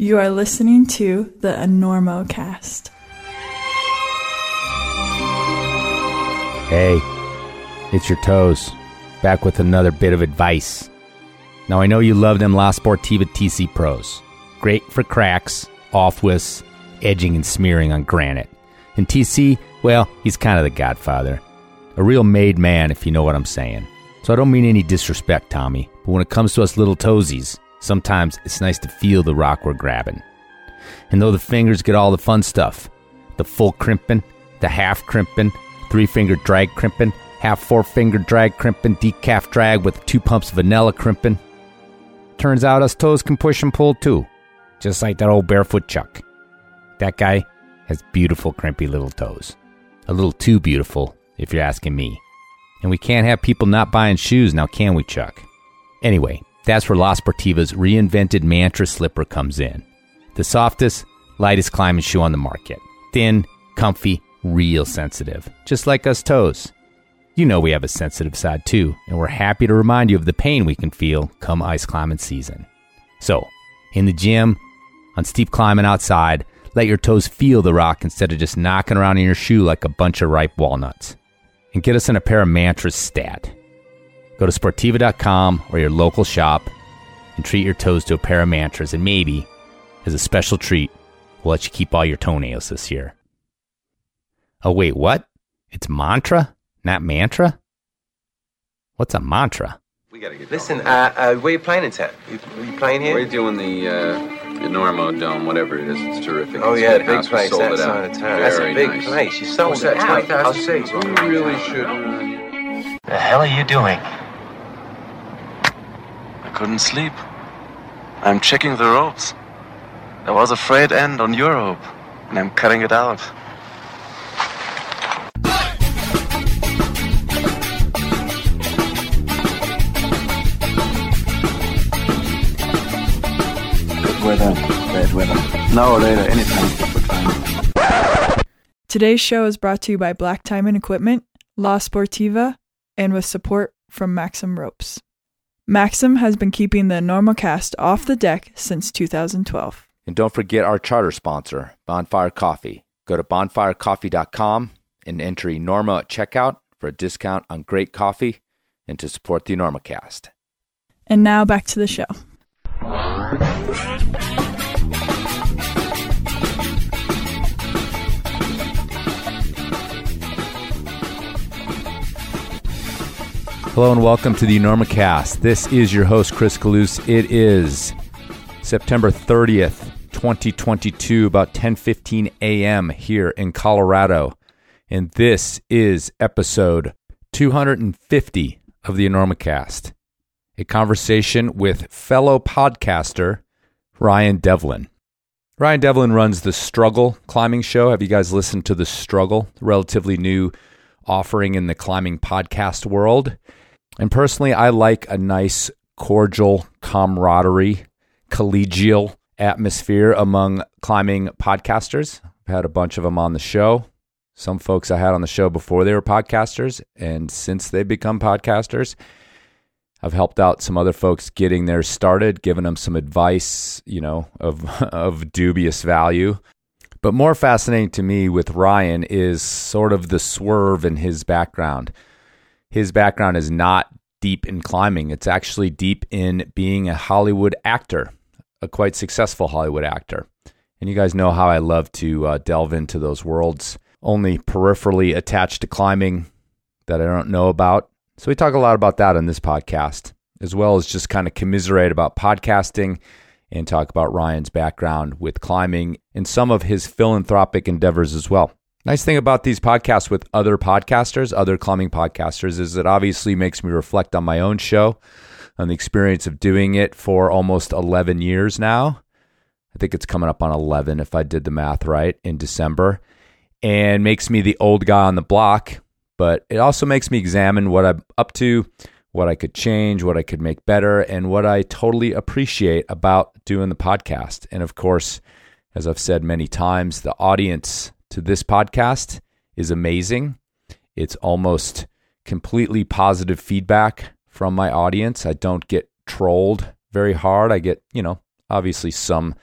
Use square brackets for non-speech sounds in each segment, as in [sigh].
You are listening to the Enormocast. Hey, it's your toes. Back with another bit of advice. Now, I know you love them La Sportiva TC Pros. Great for cracks, offwidths, edging and smearing on granite. And TC, well, he's kind of the godfather. A real made man, if you know what I'm saying. So I don't mean any disrespect, Tommy, but when it comes to us little toesies, sometimes it's nice to feel the rock we're grabbing. And though the fingers get all the fun stuff, the full crimping, the half crimping, three finger drag crimping, half four finger drag crimping, decaf drag with two pumps vanilla crimping. Turns out us toes can push and pull too, just like that old barefoot Chuck. That guy has beautiful crimpy little toes. A little too beautiful, if you're asking me. And we can't have people not buying shoes now, can we, Chuck? Anyway, that's where La Sportiva's reinvented Mantra slipper comes in. The softest, lightest climbing shoe on the market. Thin, comfy, real sensitive, just like us toes. You know we have a sensitive side too, and we're happy to remind you of the pain we can feel come ice climbing season. So, in the gym, on steep climbing outside, let your toes feel the rock instead of just knocking around in your shoe like a bunch of ripe walnuts. And get us in a pair of mantras stat. Go to Sportiva.com or your local shop and treat your toes to a pair of mantras, and maybe, as a special treat, we'll let you keep all your toenails this year. Oh, wait, what? It's mantra, not mantra? What's a mantra? We gotta get Listen, uh, uh, where you playing in town? You, you playing here? We're doing the uh, Enormo Dome, whatever it is. It's terrific. Oh It's yeah, big big house. Place sold that it out. side of town. That's a big nice. place. You sold What's it that, out. 20,000 seats? We really should. The hell are you doing? I couldn't sleep. I'm checking the ropes. There was a frayed end on your rope, and I'm cutting it out. Good weather, bad weather. Now or later, anytime. Today's show is brought to you by Black Diamond Equipment, La Sportiva, and with support from Maxim Ropes. Maxim has been keeping the Enormocast off the deck since 2012. And don't forget our charter sponsor, Bonfire Coffee. Go to bonfirecoffee.com and enter Norma at checkout for a discount on great coffee and to support the Enormocast. And now back to the show. Hello and welcome to the Enormocast. This is your host, Chris Kalous. It is September 30th, 2022, about 10:15 a.m. here in Colorado. And this is episode 250 of the Enormocast. A conversation with fellow podcaster Ryan Devlin. Ryan Devlin runs the Struggle Climbing Show. Have you guys listened to the Struggle? Relatively new offering in the climbing podcast world. And personally, I like a nice, cordial camaraderie, collegial atmosphere among climbing podcasters. I've had a bunch of them on the show. Some folks I had on the show before they were podcasters, and since they've become podcasters, I've helped out some other folks getting theirs started, giving them some advice, you know, of [laughs] of dubious value. But more fascinating to me with Ryan is sort of the swerve in his background. His background is not deep in climbing, it's actually deep in being a Hollywood actor, a quite successful Hollywood actor. And you guys know how I love to uh, delve into those worlds, only peripherally attached to climbing that I don't know about. So we talk a lot about that in this podcast, as well as just kind of commiserate about podcasting and talk about Ryan's background with climbing and some of his philanthropic endeavors as well. Nice thing about these podcasts with other podcasters, other climbing podcasters, is it obviously makes me reflect on my own show, on the experience of doing it for almost 11 years now. I think it's coming up on 11 if I did the math right in December, and makes me the old guy on the block. But it also makes me examine what I'm up to, what I could change, what I could make better, and what I totally appreciate about doing the podcast. And of course, as I've said many times, the audience to this podcast is amazing. It's almost completely positive feedback from my audience. I don't get trolled very hard. I get, you know, obviously some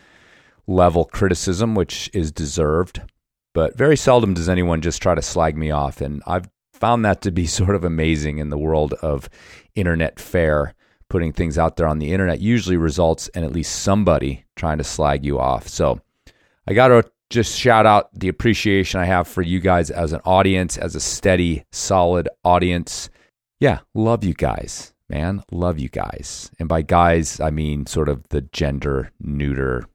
level criticism, which is deserved. But very seldom does anyone just try to slag me off. And I've found that to be [laughs] sort of amazing in the world of internet fare. Putting things out there on the internet usually results in at least somebody trying to slag you off. So I got to just shout out the appreciation I have for you guys as an audience, as a steady, solid audience. Yeah, love you guys, man. Love you guys. And by guys, I mean sort of the gender neuter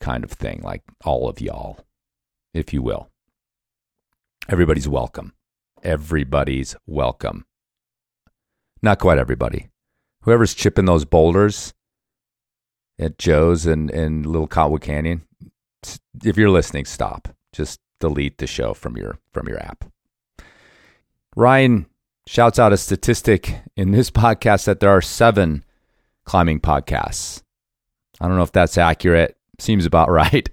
kind of thing, like all of y'all, if you will. Everybody's welcome. Everybody's welcome. Not quite everybody. Whoever's chipping those boulders at Joe's and, and Little Cottonwood Canyon, if you're listening, stop. Just delete the show from your from your app. Ryan shouts out a statistic in this [laughs] podcast that there are seven climbing podcasts. I don't know if that's accurate. Seems about [laughs] right.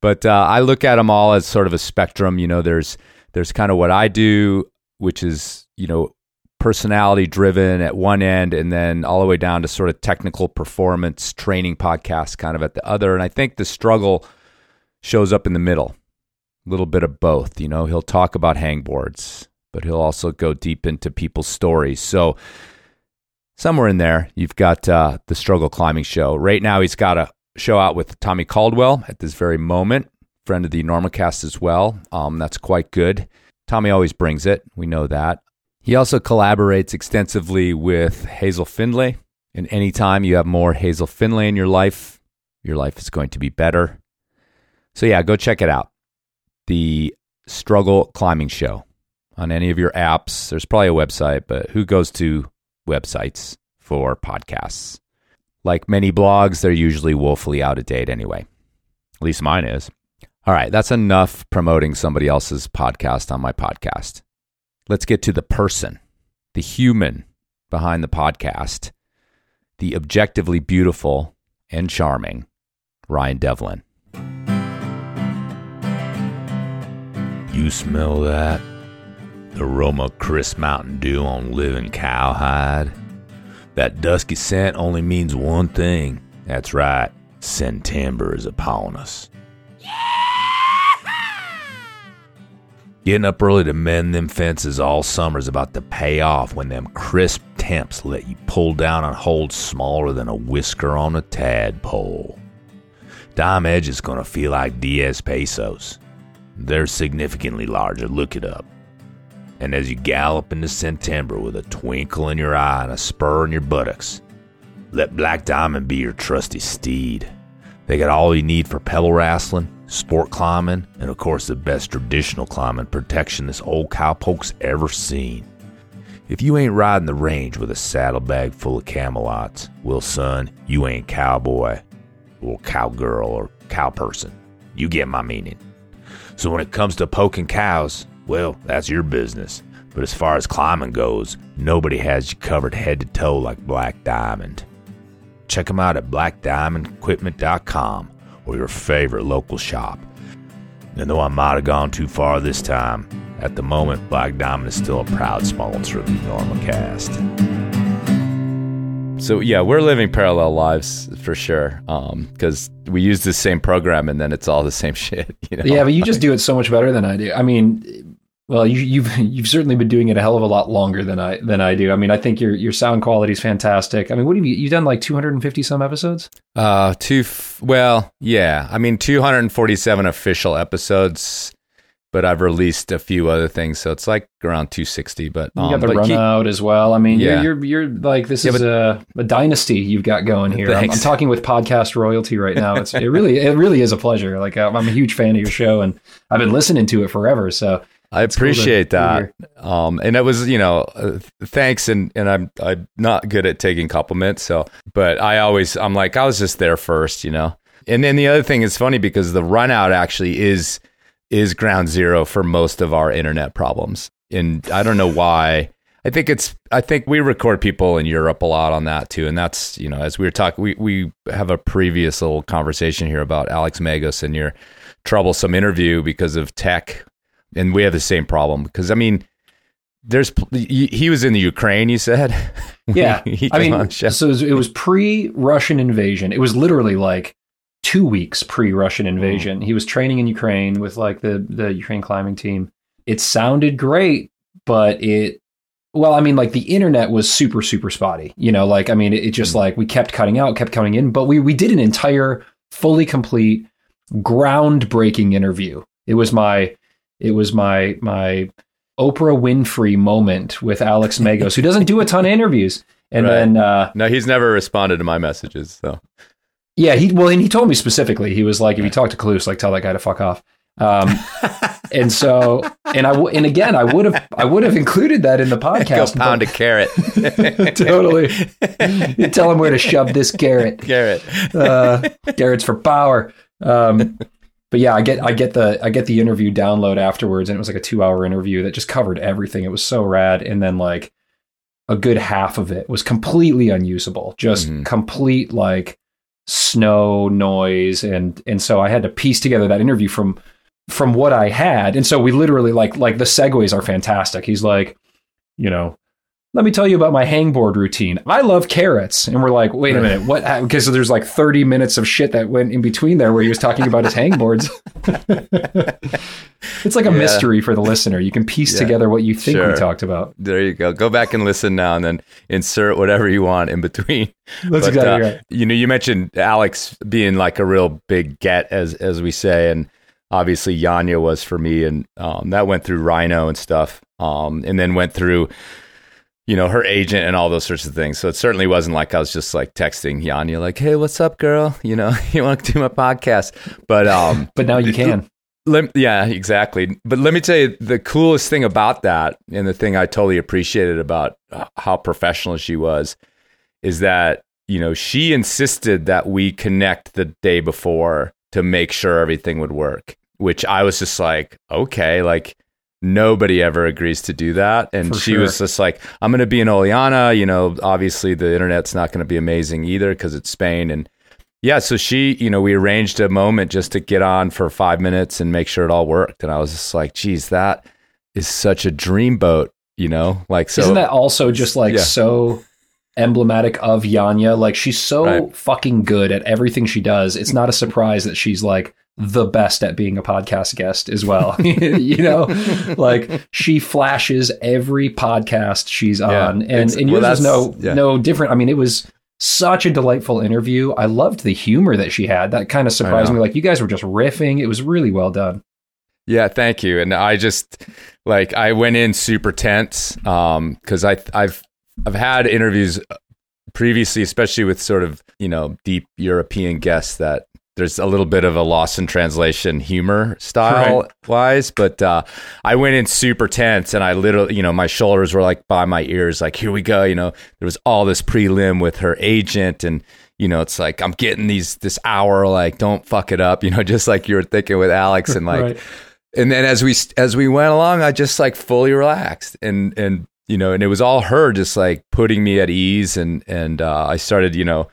But uh, I look at them all as sort of a spectrum. You know, there's there's kind of what I do, which is you know personality driven at one end, and then all the way down to sort of technical performance training podcasts, kind of at the other. And I think the struggle shows up in the middle, a little bit of both. You know, he'll talk about hangboards, but he'll also go deep into people's stories. So somewhere in there, you've got uh, the struggle climbing show. Right now, he's got a show out with Tommy Caldwell at this very moment, friend of the Enormocast as well. Um, that's quite good. Tommy always brings it. We know that. He also collaborates extensively with Hazel Findlay. And anytime you have more Hazel Findlay in your life, your life is going to be better. So, yeah, go check it out. The Struggle Climbing Show on any of your apps. There's probably a website, but who goes to websites for podcasts? Like many blogs, they're usually woefully out of date anyway. At least mine is. All right, that's enough promoting somebody else's podcast on my podcast. Let's get to the person, the human behind the podcast, the objectively beautiful and charming Ryan Devlin. You smell that? The aroma of crisp Mountain Dew on living cowhide? That dusky scent only means one thing. That's right, September is upon us. Getting up early to mend them fences all summer is about to pay off when them crisp temps let you pull down on holes smaller than a whisker on a tadpole. Dime Edge is to feel like Diez Pesos. They're significantly larger, look it up. And as you gallop into September with a twinkle in your eye and a spur in your buttocks, let Black Diamond be your trusty steed. They got all you need for pebble wrestling, sport climbing, and of course the best traditional climbing protection this old cowpoke's ever seen. If you ain't riding the range with a saddlebag full of Camalots, well, son, you ain't cowboy or cowgirl or cowperson. You get my meaning. So when it comes to poking cows, well, that's your business. But as far as climbing goes, nobody has you covered head to toe like Black Diamond. Check them out at blackdiamondequipment.com or your favorite local shop. And though I might have gone too far this time, at the moment, Black Diamond is still a proud sponsor of the Enormocast. So yeah, we're living parallel lives for sure. Because we use the same program, and then it's all the same [laughs] shit. You know? Yeah, but you just do it so much better than I do. I mean, well, you, you've [laughs] you've certainly been doing it a hell of a lot longer than I than I do. I mean, I think your your sound quality is fantastic. I mean, what have you you've done like 250 some episodes? Uh, two. F- well, yeah. I mean, 247 official episodes, but I've released a few other things, so it's like around 260. But You um, got the but run keep- out as well. I mean, Yeah. you're, you're you're like this Yeah, is a, a dynasty you've got going here. I'm, I'm talking with podcast royalty right now. It's it really it really is a pleasure. Like I'm, a huge fan of your show, and I've been listening to it forever. So I cool to appreciate that. Um, and it was, you know, uh, thanks. And, and I'm, I'm not good at taking compliments. So, but I always, I'm like, I was just there first, you know? And then the other thing is funny because the run out actually is, is ground zero for most of our internet problems. And I don't know why. I think it's, I think we record people in Europe a lot on that too. And that's, you know, as we were talking, we, we have a previous little conversation here about Alex Megos and your troublesome interview because of tech and we have the same problem because I mean, there's he was in the Ukraine. You said, [laughs] yeah, I mean, on the show. so it was, it was pre-Russian invasion. It was literally like two weeks pre-Russian invasion. He was training in Ukraine with like the the Ukraine climbing team. It sounded great, but it well, I mean, like the internet was super super spotty. You know, like I mean, it, it just like we kept cutting out, kept cutting in, but we we did an entire fully complete groundbreaking interview. It was my it was my my Oprah Winfrey moment with Alex Megos, who doesn't do a ton of interviews. And [laughs] Right. then uh, No, he's never responded to my messages. So Yeah, he well, and he told me specifically. He was like, if you talk to Kalous, like tell that guy to fuck off. Um, [laughs] and so, and I and again, I would have I would have included that in the [laughs] go podcast. pound a carrot. [laughs] totally. You tell him where to shove this carrot. carrot. Uh, carrots for power. Um, but yeah, I get I get the I get the interview download afterwards, and it was like a two hour interview that just covered everything. It was so rad, and then like a good half of it was completely unusable, just Mhm. complete like snow noise, and and so I had to piece together that interview from from what I had, and so we literally like like the segues are fantastic. He's like, you know. Let me tell you about my hangboard routine. I love carrots. And we're like, wait a minute, what? Because there's like 30 minutes of shit that went in between there where he was talking about his hangboards. [laughs] it's like a Yeah. mystery for the listener. You can piece Yeah. together what you think Sure. we talked about. There you go. Go back and listen now, and then insert whatever you want in between. [laughs] That's But, exactly uh, right. You know, you mentioned Alex being like a real big get, as as we say, and obviously Janja was for me, and um, that went through Rhino and stuff, um, and then went through, you know, her agent and all those sorts of things. So it certainly wasn't like I was just like texting Janja, like, "Hey, what's up, girl? You know, [laughs] you want to do my podcast?" But um, [laughs] But now you can. Let, yeah, exactly. But let me tell you, the coolest thing about that, and the thing I totally appreciated about uh, how professional she was, is that you know she insisted that we connect the day before to make sure everything would work. Which I was just like, okay, like nobody ever agrees to do that, and For she sure. was just like, I'm going to be in Oliana. You know, obviously the internet's not going to be amazing either because it's Spain and. Yeah, so she, you know, we arranged a moment just to get on for five minutes and make sure it all worked. And I was just like, geez, that is such a dream boat, you know? Like, so Isn't that also just like Yeah. so emblematic of Janja? Like she's so Right. fucking good at everything she does. It's not a surprise that she's like the best at being a podcast guest as well. [laughs] you know, like she flashes every podcast she's Yeah. on, and and well, yours is no yeah. no different. I mean, it was such a delightful interview. I loved the humor that she had. That kind of surprised me. Like you guys were just riffing. It was really well done. Yeah, thank you. And I just like I went in super tense um cuz I I've I've had interviews previously especially with sort of, you know, deep European guests that there's a little bit of a loss in translation humor style wise, but uh I went in super tense and I literally, you know, my shoulders were like by my ears like here we go, you know. There was all this prelim with her agent and you know, it's like I'm getting these this hour like don't fuck it up, [laughs] you know, just like you were thinking with Alex and like Right. and then as we as we went along i just like fully relaxed and and you know and it was all her just like putting me at ease and and uh, i started you know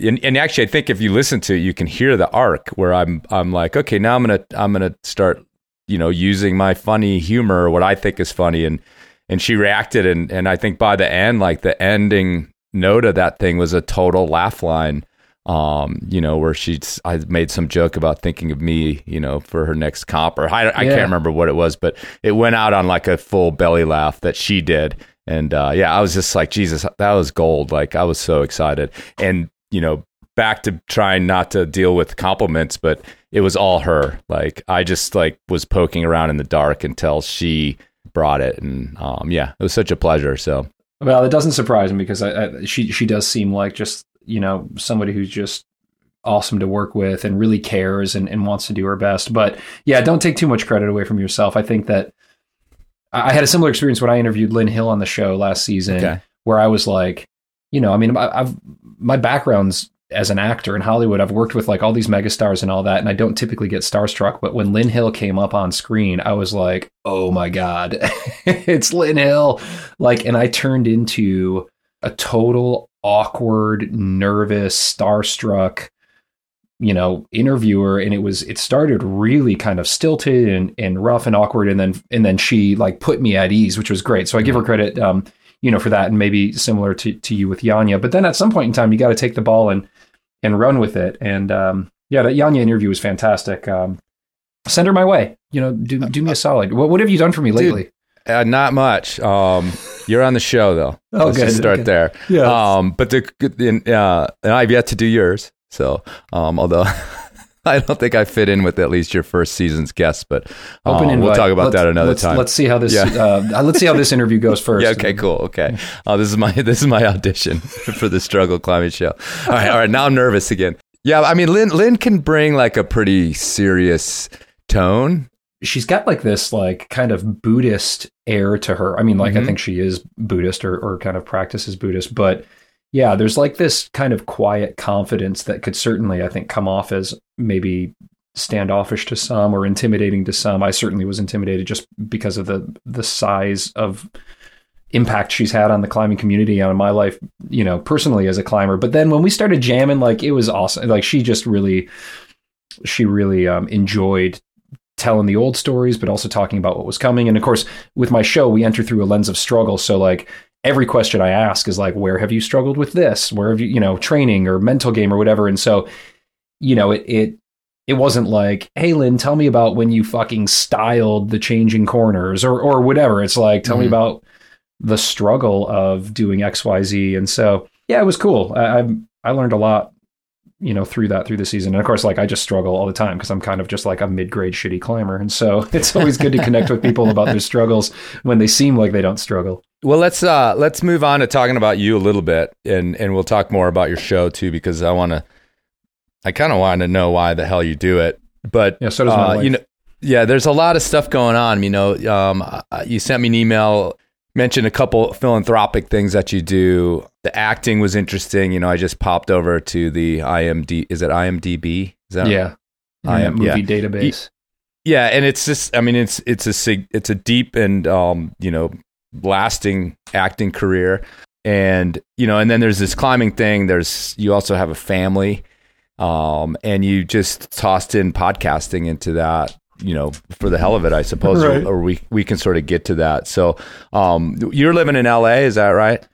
and, and actually i think if you listen to it you can hear the arc where i'm i'm like okay now i'm gonna i'm gonna start you know using my funny humor what i think is funny and and she reacted and and i think by the end like the ending note of that thing was a total laugh line um, you know, where she's I made some joke about thinking of me, you know, for her next comp, or I, I Yeah. can't remember what it was, but it went out on like a full belly laugh that she did, and uh, yeah, I was just like, Jesus, that was gold. Like I was so excited, and you know, back to trying not to deal with compliments, but it was all her. Like I just like was poking around in the dark until she brought it, and um, yeah, it was such a pleasure. So Well, it doesn't surprise me because I, I, she she does seem like just you know somebody who's just awesome to work with and really cares and, and wants to do her best. But yeah, don't take too much credit away from yourself. I think that I had a similar experience when I interviewed Lynn Hill on the show last season, Okay. where I was like, you know, I mean, I- I've my background's as an actor in Hollywood. I've worked with like all these megastars and all that, and I don't typically get starstruck. But when Lynn Hill came up on screen, I was like, oh my god, [laughs] it's Lynn Hill! Like, and I turned into a total awkward, nervous, starstruck, you know, interviewer. And it was, it started really kind of stilted and, and rough and awkward. And then, and then she like put me at ease, which was great. So I give her credit, um, you know, for that and maybe similar to, to you with Janja. But then at some point in time, you got to take the ball and, and run with it. And, um, Yeah, that Janja interview was fantastic. Um, send her my way. You know, do do me a solid. What what have you done for me lately? Uh, not much. Um, you're on the show though. [laughs] Oh, Let's good, just start okay. there. Yeah. Um, but the uh, and I've yet to do yours. So, um, although [laughs] [laughs] I don't think I fit in with at least your first season's guest, but um, we'll talk about Let's- that another let's, time. Let's see how this. Yeah. Uh, let's see how this interview goes [laughs] first. Yeah. Okay. Cool. Okay. Uh, this is my [laughs] this is my audition for the Struggle Climbing Show. All right. All right. Now I'm nervous again. Yeah. I mean, Lynn Lynn can bring like a pretty serious tone. she's got like this like kind of Buddhist air to her. I mean, like I Mhm. think she is Buddhist or, or kind of practices Buddhist, but yeah, there's like this kind of quiet confidence that could certainly, I think, come off as maybe standoffish to some or intimidating to some. I certainly was intimidated just because of the the size of impact she's had on the climbing community on my life, you know, personally as a climber. But then when we started jamming, like it was awesome. Like she just really she really um, enjoyed telling the old stories, but also talking about what was coming. And of course, with my show, we enter through a lens of struggle. So like every question I ask is like, where have you struggled with this? Where have you, you know, training or mental game or whatever. And so, you know, it, it, it wasn't like, hey, Lynn, tell me about when you fucking styled the changing corners or, or whatever. It's like, tell me Mhm. about the struggle of doing X, Y, Z. And so, yeah, it was cool. I, I, I learned a lot you know through that through the season and of course like i just struggle all the time because i'm kind of just like a mid-grade shitty climber and so [laughs] it's always good to connect with people about their struggles when they seem like they don't struggle Well, let's uh let's move on to talking about you a little bit, and and we'll talk more about your show too, because I want to. I kind of want to know why the hell you do it, but Yeah, so does my uh, wife. you know, yeah, there's a lot of stuff going on. You know, um, uh, you sent me an email, mentioned a couple philanthropic things that you do. The acting was interesting. You know, I just popped over to the IMD. Is it IMDb? Is that yeah I am- movie yeah. database yeah, and it's just I mean it's it's a sig- it's a deep and um you know lasting acting career and you know and then there's this climbing thing there's you also have a family um and you just tossed in podcasting into that you know for the hell of it I suppose Right. or, or we we can sort of get to that so um you're living in LA is that right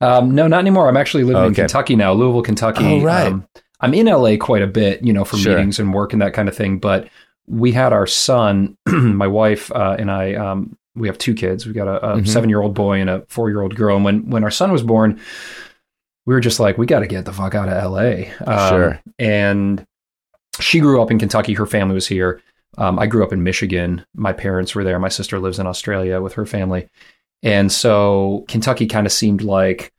um, no not anymore i'm actually living in kentucky now louisville kentucky Oh, right. um, i'm in la quite a bit you know for Sure. meetings and work and that kind of thing but we had our son [clears throat] my wife uh, and i um, we have two kids we got a, a Mhm. seven year old boy and a four year old girl and when when our son was born we were just like, we got to get the fuck out of LA. Um, Sure. And she grew up in Kentucky. Her family was here. Um, I grew up in Michigan. My parents were there. My sister lives in Australia with her family. And so Kentucky kind of seemed like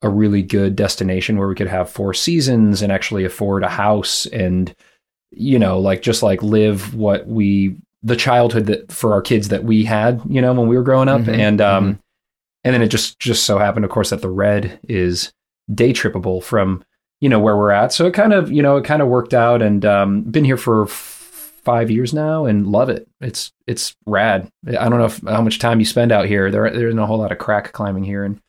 a really good destination where we could have four seasons and actually afford a house and, you know, like just like live what we, the childhood that for our kids that we had, you know, when we were growing up. Mhm, And, um, and then it just just so happened, of course, that the red is day trippable from you know where we're at. So it kind of you know it kind of worked out, and um, been here for f- five years now, and love it. It's it's rad. I don't know if, how much time you spend out here. There there isn't a whole lot of crack climbing here, and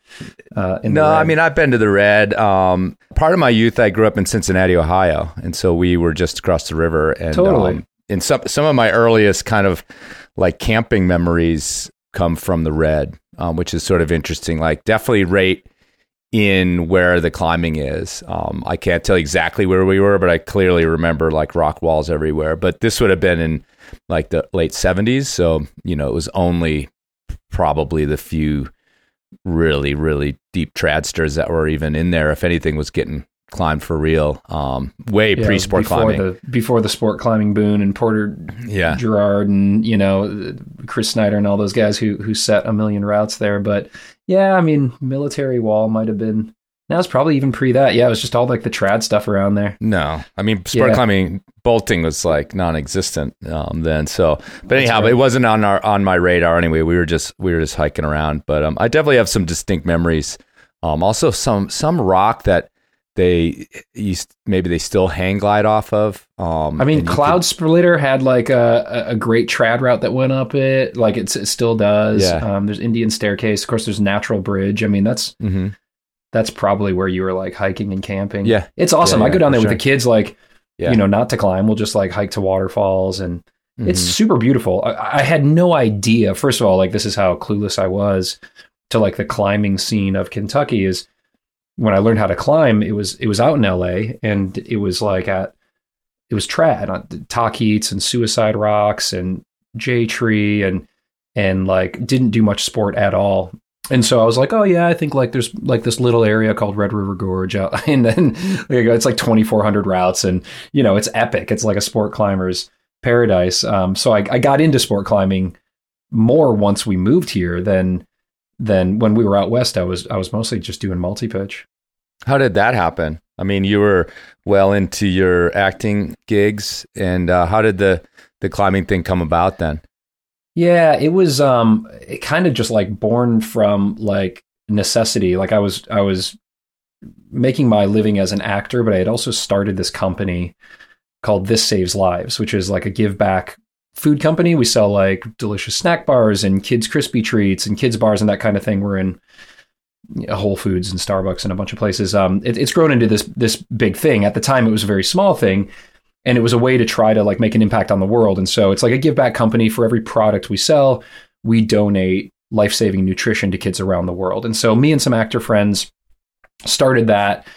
uh, in the no, I mean I've been to the Red. Um, part of my youth, I grew up in Cincinnati, Ohio, and so we were just across the river. And Totally. um, and some some of my earliest kind of like camping memories come from the Red, um, which is sort of interesting. Like definitely right in where the climbing is. Um, I can't tell exactly where we were, but I clearly remember like rock walls everywhere. But this would have been in like the late seventies, so you know it was only probably the few really really deep tradsters that were even in there if anything was getting climbed for real um way Yeah, pre-sport climbing the before the sport climbing boon and Porter yeah Jarrard and you know Chris Snyder and all those guys who who set a million routes there. But yeah, I mean, military wall might have been. Now it's probably even pre that. Yeah, it was just all like the trad stuff around there. no i mean sport Yeah. climbing bolting was like non-existent um then so but anyhow right. it wasn't on our on my radar anyway we were just we were just hiking around but um i definitely have some distinct memories um also some some rock that they used maybe they still hang glide off of um I mean, Cloud could- Splitter had like a, a great trad route that went up it, like it's, it still does. Yeah. Um, there's Indian Staircase, of course. There's Natural Bridge. I mean, that's Mhm. that's probably where you were like hiking and camping. Yeah. it's awesome. Yeah, I go down there with the kids, like Yeah. you know, not to climb. We'll just like hike to waterfalls and It's Mhm. super beautiful. I, I had no idea. First of all, like this is how clueless I was to like the climbing scene of Kentucky. Is when I learned how to climb, it was it was out in L.A. and it was like at it was trad on Tahquitz and Suicide Rocks and J Tree and and like didn't do much sport at all. And so I was like, oh yeah, I think like there's like this little area called Red River Gorge out, [laughs] and then it's like 2,400 routes, and you know it's epic. It's like a sport climber's paradise. Um, so I, I got into sport climbing more once we moved here than than when we were out west. I was I was mostly just doing multi pitch. How did that happen? I mean, you were well into your acting gigs, and uh, how did the the climbing thing come about then? Yeah, it was um it kind of just like born from like necessity. Like I was I was making my living as an actor, but I had also started this company called This Saves Lives, which is like a give back food company. We sell like delicious snack bars and kids crispy treats and kids bars and that kind of thing. We're in Whole Foods and Starbucks and a bunch of places. Um, it, it's grown into this this big thing. At the time, it was a very small thing, and it was a way to try to like make an impact on the world. And so it's like a give back company. For every product we sell, we donate life saving nutrition to kids around the world. And so me and some actor friends started that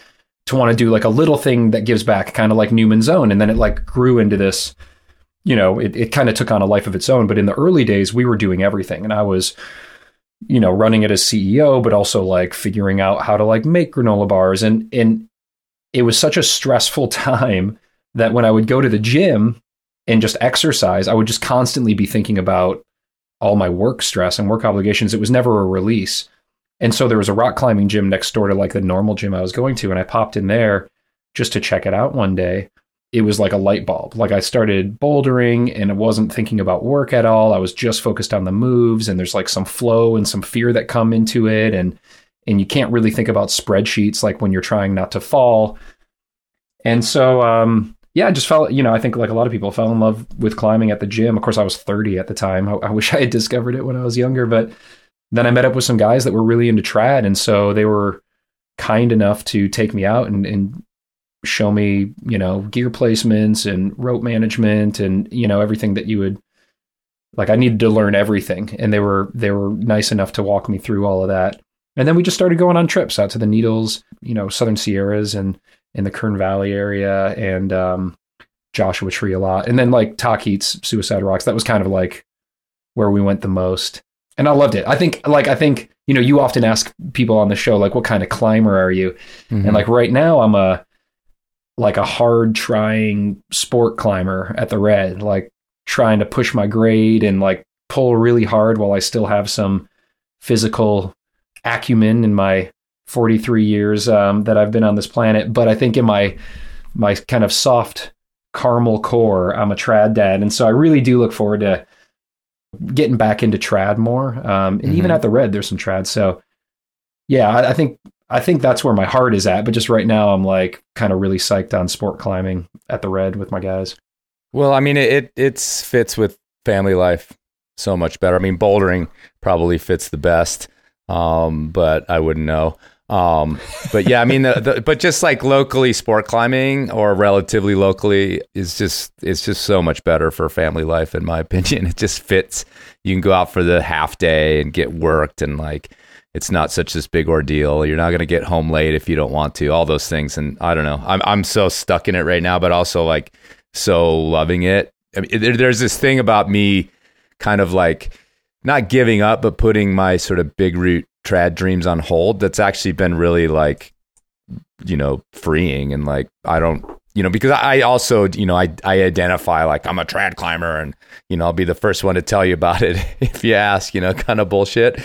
to want to do like a little thing that gives back, kind of like Newman's Own, and then it like grew into this. You know, it, it kind of took on a life of its own. But in the early days, we were doing everything, and I was you know running it as CEO, but also like figuring out how to like make granola bars, and and it was such a stressful [laughs] time that when I would go to the gym and just exercise, I would just constantly be thinking about all my work stress and work obligations. It was never a release. And so there was a rock climbing gym next door to like the normal gym I was going to. And I popped in there just to check it out one day. It was like a light bulb. Like I started bouldering and I wasn't thinking about work at all. I was just focused on the moves and there's like some flow and some fear that come into it. And and you can't really think about spreadsheets like when you're trying not to fall. And so um yeah, I just felt, you know, I think like a lot of people fell in love with climbing at the gym. Of course, I was 30 at the time. I, I, wish I had discovered it when I was younger, but then I met up with some guys that were really into trad. And so they were kind enough to take me out and, and show me, you know, gear placements and rope management and, you know, everything that you would like I needed to learn everything. And they were they were nice enough to walk me through all of that. And then we just started going on trips out to the Needles, you know, Southern Sierras and in the Kern Valley area and um, Joshua Tree a lot. And then like Tahquitz, Suicide Rocks, that was kind of like where we went the most. And I loved it. I think like I think, you know, you often ask people on the show like what kind of climber are you? Mm-hmm. And like right now I'm a like a hard trying sport climber at the red, like trying to push my grade and like pull really hard while I still have some physical acumen in my 43 years um, that I've been on this planet. But I think in my my kind of soft caramel core, I'm a trad dad, and so I really do look forward to getting back into trad more. Um, and mm-hmm. even at the red, there's some trad. So yeah, I, I, think I think that's where my heart is at. But just right now, I'm like kind of really psyched on sport climbing at the red with my guys. Well, I mean, it it fits with family life so much better. I mean, bouldering probably fits the best, um, but I wouldn't know. Um, but yeah, I mean, the, the, but just like locally sport climbing or relatively locally is just, it's just so much better for family life, in my [laughs] opinion. It just fits. You can go out for the half day and get worked and like, it's not such this big ordeal. You're not going to get home late if you don't want to, all those things. And I don't know, I'm, I'm so stuck in it right now, but also like so loving it. I mean, there, there's this thing about me kind of like, not giving up, but putting my sort of big root trad dreams on hold that's actually been really like you know freeing and like i don't you know because i also you know i i identify like i'm a trad climber and you know i'll be the first one to tell you about it [laughs] if you ask you know kind of bullshit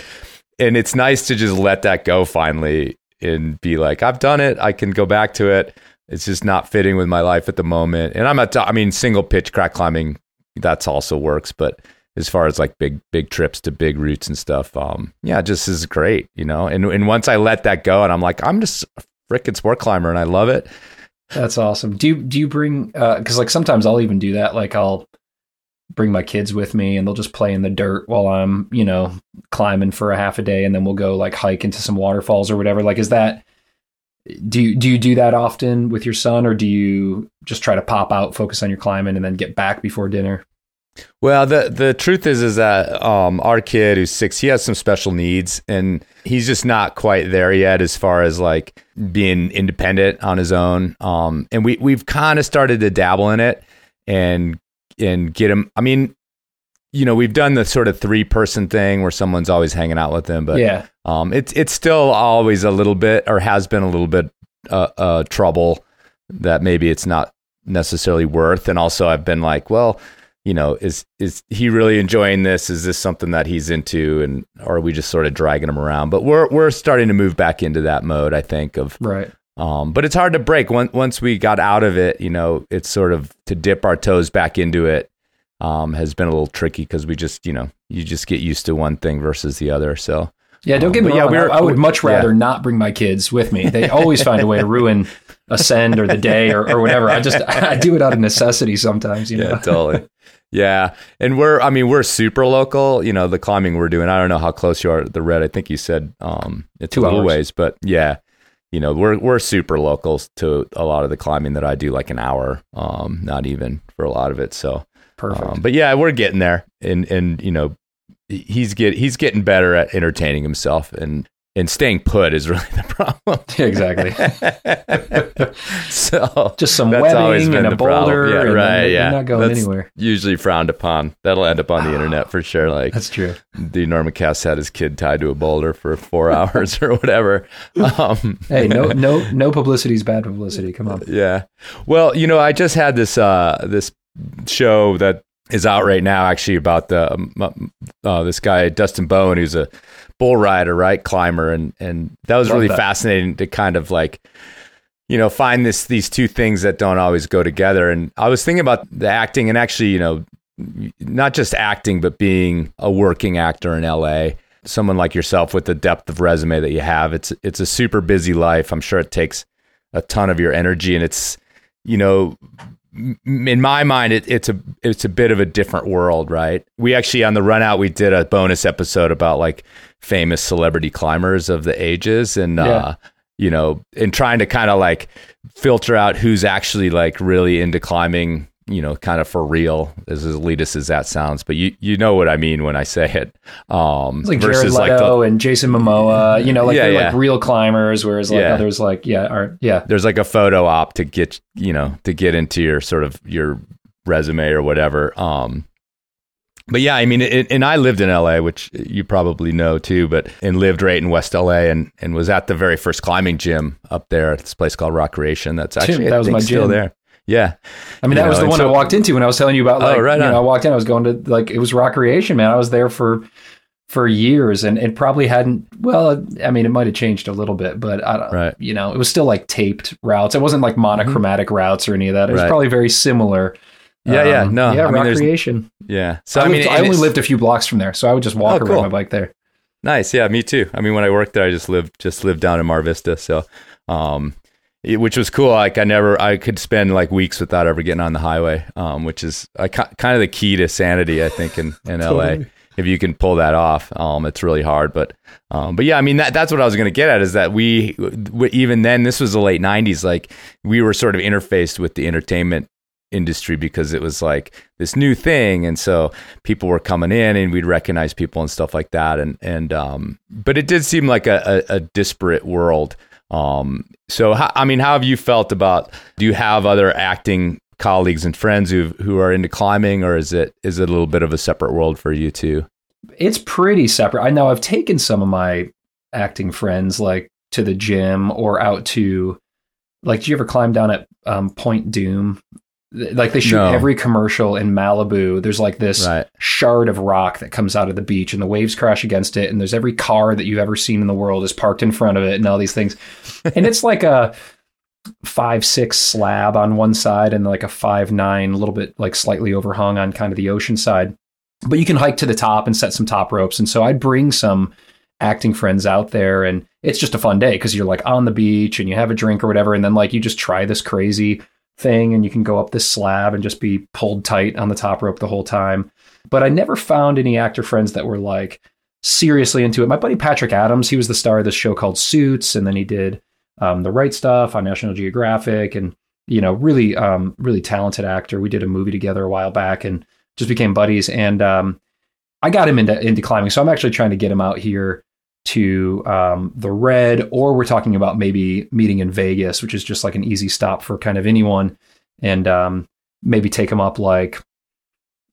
and it's nice to just let that go finally and be like i've done it i can go back to it it's just not fitting with my life at the moment and i'm at i mean single pitch crack climbing that's also works but as far as like big big trips to big routes and stuff. Um, yeah, just is great, you know. And and once I let that go, and I'm like, I'm just a freaking sport climber, and I love it. That's awesome. Do you do you bring? uh, Because uh, like sometimes I'll even do that. Like I'll bring my kids with me, and they'll just play in the dirt while I'm you know climbing for a half a day, and then we'll go like hike into some waterfalls or whatever. Like, is that? Do you, do you do that often with your son, or do you just try to pop out, focus on your climbing, and then get back before dinner? Well, the the truth is is that um, our kid who's six, he has some special needs, and he's just not quite there yet as far as like being independent on his own. Um, and we we've kind of started to dabble in it and and get him. I mean, you know, we've done the sort of three person thing where someone's always hanging out with them, but yeah, um, it's it's still always a little bit, or has been a little bit, uh, uh, trouble that maybe it's not necessarily worth. And also, I've been like, well, you know, is is he really enjoying this? Is this something that he's into, and are we just sort of dragging him around? But we're we're starting to move back into that mode, I think, of right. Um, but it's hard to break. Once once we got out of it, you know, it's sort of to dip our toes back into it um, has been a little tricky because we just, you know, you just get used to one thing versus the other. So yeah, don't get um, me but wrong. yeah, we're- I, I would much rather yeah. not bring my kids with me. They always find a way to ruin Ascend or the day or, or whatever. I just I do it out of necessity sometimes. You know. yeah, totally. Yeah, and we're I mean we're super local. You know the climbing we're doing. I don't know how close you are to the red. I think you said um, it's Two a little hours. ways, but yeah, you know we're we're super local to a lot of the climbing that I do, like an hour, um, not even for a lot of it. So Perfect. Um, but yeah, we're getting there, and and you know, he's get he's getting better at entertaining himself, and and staying put is really the [laughs] problem. exactly. [laughs] so Just some that's webbing and a boulder. Yeah, right. You're Yeah, not going That's anywhere. Usually frowned upon. That'll end up on the internet for sure. Like That's true. the Enormocast had his kid tied to a boulder for four [laughs] hours or whatever. Um, Hey, no, no, no publicity is bad publicity. Come on. yeah. Well, you know, I just had this uh, this show that is out right now, actually, about the um, uh, this guy Dustin Bowen, who's a bull rider, right, climber, and and that was Love really that. fascinating to kind of like you know find this these two things that don't always go together. And I was thinking about the acting, and actually, you know, not just acting, but being a working actor in LA. Someone like yourself with the depth of resume that you have, it's it's a super busy life. I'm sure it takes a ton of your energy, and it's you know in my mind it, it's a it's a bit of a different world right we actually on the run out we did a bonus episode about like famous celebrity climbers of the ages and uh you know and trying to kind of like filter out who's actually like really into climbing you know kind of for real as elitist as that sounds but you you know what i mean when i say it um It's like Jared versus like Leto the, and Jason Momoa. You know, like Yeah, they're yeah. like real climbers, whereas like Yeah. others like yeah are yeah. there's like a photo op to get you know to get into your sort of your resume or whatever um but yeah i mean it, and i lived in la which you probably know too but and lived right in west la and and was at the very first climbing gym up there at this place called Rockreation that's actually that was my still gym. there yeah I mean, You that was the one so- I walked into when I was telling you about. Oh, Like, right you on. know, I walked in, I was going to like it was Rockreation, man. I was there for for years, and it probably hadn't. Well, I mean, it might have changed a little bit, but I don't. Right. You know, it was still like taped routes. It wasn't like mm-hmm. monochromatic routes or any of that. It was Right. probably very similar. Yeah, yeah, Um, no, yeah, I mean, Rockreation. yeah so I, i mean lived- I only lived a few blocks from there, so I would just walk Oh, around cool. my bike there. Nice. Yeah, me too. I mean, when I worked there, I just lived just lived down in Mar Vista, so um, it- which was cool. Like I never, I could spend like weeks without ever getting on the highway, um, which is uh, kind of the key to sanity, I think, in in [laughs] LA. If you can pull that off, um, it's really hard. But um, but yeah, I mean that that's what I was going to get at is that we w- even then this was the late '90s. Like we were sort of interfaced with the entertainment industry because it was like this new thing and so people were coming in and we'd recognize people and stuff like that and and um but it did seem like a, a, a disparate world um so how, i mean how have you felt about do you have other acting colleagues and friends who who are into climbing or is it is it a little bit of a separate world for you too It's pretty separate. I know I've taken some of my acting friends like to the gym or out to like did you ever climb down at um, Point Dume? Like they shoot No. every commercial in Malibu. There's like this Right. shard of rock that comes out of the beach and the waves crash against it and there's every car that you've ever seen in the world is parked in front of it and all these things. [laughs] and it's like a five six slab on one side and like a five nine, a little bit like slightly overhung on kind of the ocean side. But you can hike to the top and set some top ropes. And so I'd bring some acting friends out there and it's just a fun day because you're like on the beach and you have a drink or whatever. And then like you just try this crazy thing and you can go up this slab and just be pulled tight on the top rope the whole time. But I never found any actor friends that were like seriously into it. My buddy Patrick Adams, he was the star of this show called Suits, and then he did um, the right stuff on National Geographic, and you know, really, um, really talented actor. We did a movie together a while back, and just became buddies, and um, I got him into into climbing. So I'm actually trying to get him out here to um, the Red, or we're talking about maybe meeting in Vegas, which is just like an easy stop for kind of anyone, and um, maybe take them up like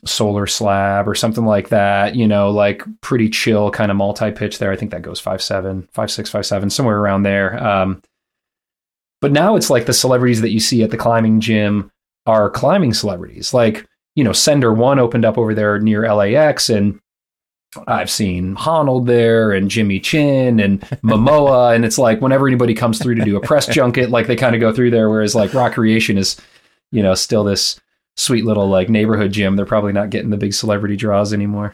solar slab or something like that you know like pretty chill kind of multi-pitch there. I think that goes five seven five six five seven somewhere around there. Um, but now it's like the celebrities that you see at the climbing gym are climbing celebrities. Like you know sender one opened up over there near lax and i've seen honnold there and jimmy chin and [laughs] momoa and it's like whenever anybody comes through to do a press junket like they kind of go through there whereas like Rockreation is you know still this sweet little like neighborhood gym. They're probably not getting the big celebrity draws anymore.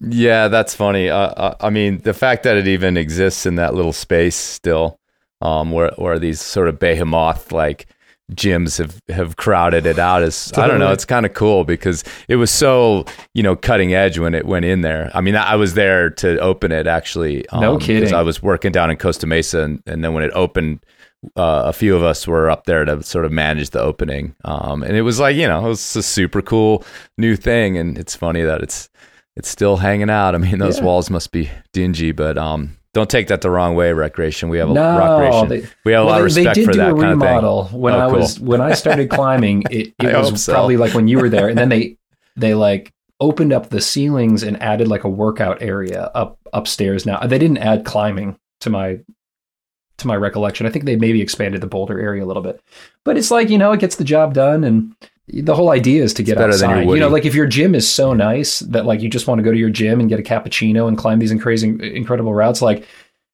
Yeah, that's funny. Uh, uh, I mean, the fact that it even exists in that little space still, um, where where these sort of behemoth like gyms have have crowded it out is totally. I don't know. It's kind of cool because it was so you know cutting edge when it went in there. I mean, I was there to open it actually. Um, no kidding. I was working down in Costa Mesa, and, and then when it opened uh, a few of us were up there to sort of manage the opening. Um, and it was like, you know, it was a super cool new thing. And it's funny that it's, it's still hanging out. I mean, those yeah. walls must be dingy, but, um, don't take that the wrong way, Rockreation. We have a no, Rockreation. They, we have a well, lot of respect they did for do that a kind remodel. of thing. When oh, I cool. was when I started [laughs] climbing, it, it was so. probably like when you were there, and then they [laughs] they like opened up the ceilings and added like a workout area up upstairs. Now they didn't add climbing to my to my recollection. I think they maybe expanded the boulder area a little bit, but it's like you know it gets the job done, and the whole idea is to get outside. You know, like if your gym is so nice that like you just want to go to your gym and get a cappuccino and climb these crazy, incredible routes, like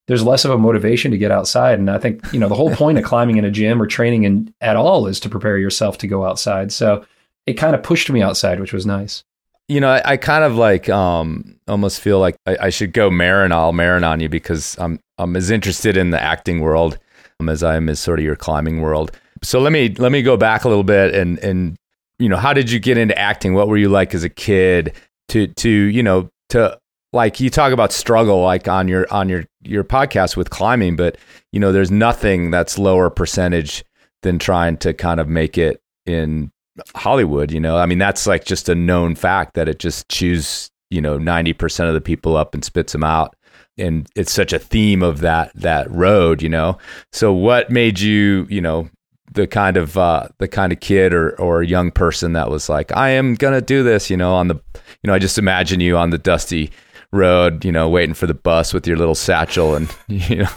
there's less of a motivation to get outside. And I think you know the whole point of [laughs] climbing in a gym or training in at all is to prepare yourself to go outside. So it kind of pushed me outside, which was nice. You know, I, I kind of like um almost feel like I, I should go Maron. I'll Maron on you because I'm I'm as interested in the acting world um, as I am as sort of your climbing world. So let me let me go back a little bit and and you know how did you get into acting? What were you like as a kid? To to you know to like you talk about struggle like on your on your your podcast with climbing, but you know there's nothing that's lower percentage than trying to kind of make it in Hollywood. You know, I mean that's like just a known fact that it just chews you know 90% of the people up and spits them out and it's such a theme of that that road you know so what made you you know the kind of uh, the kind of kid or or young person that was like I am gonna do this you know on the you know I just imagine you on the dusty road you know waiting for the bus with your little satchel and [laughs] you know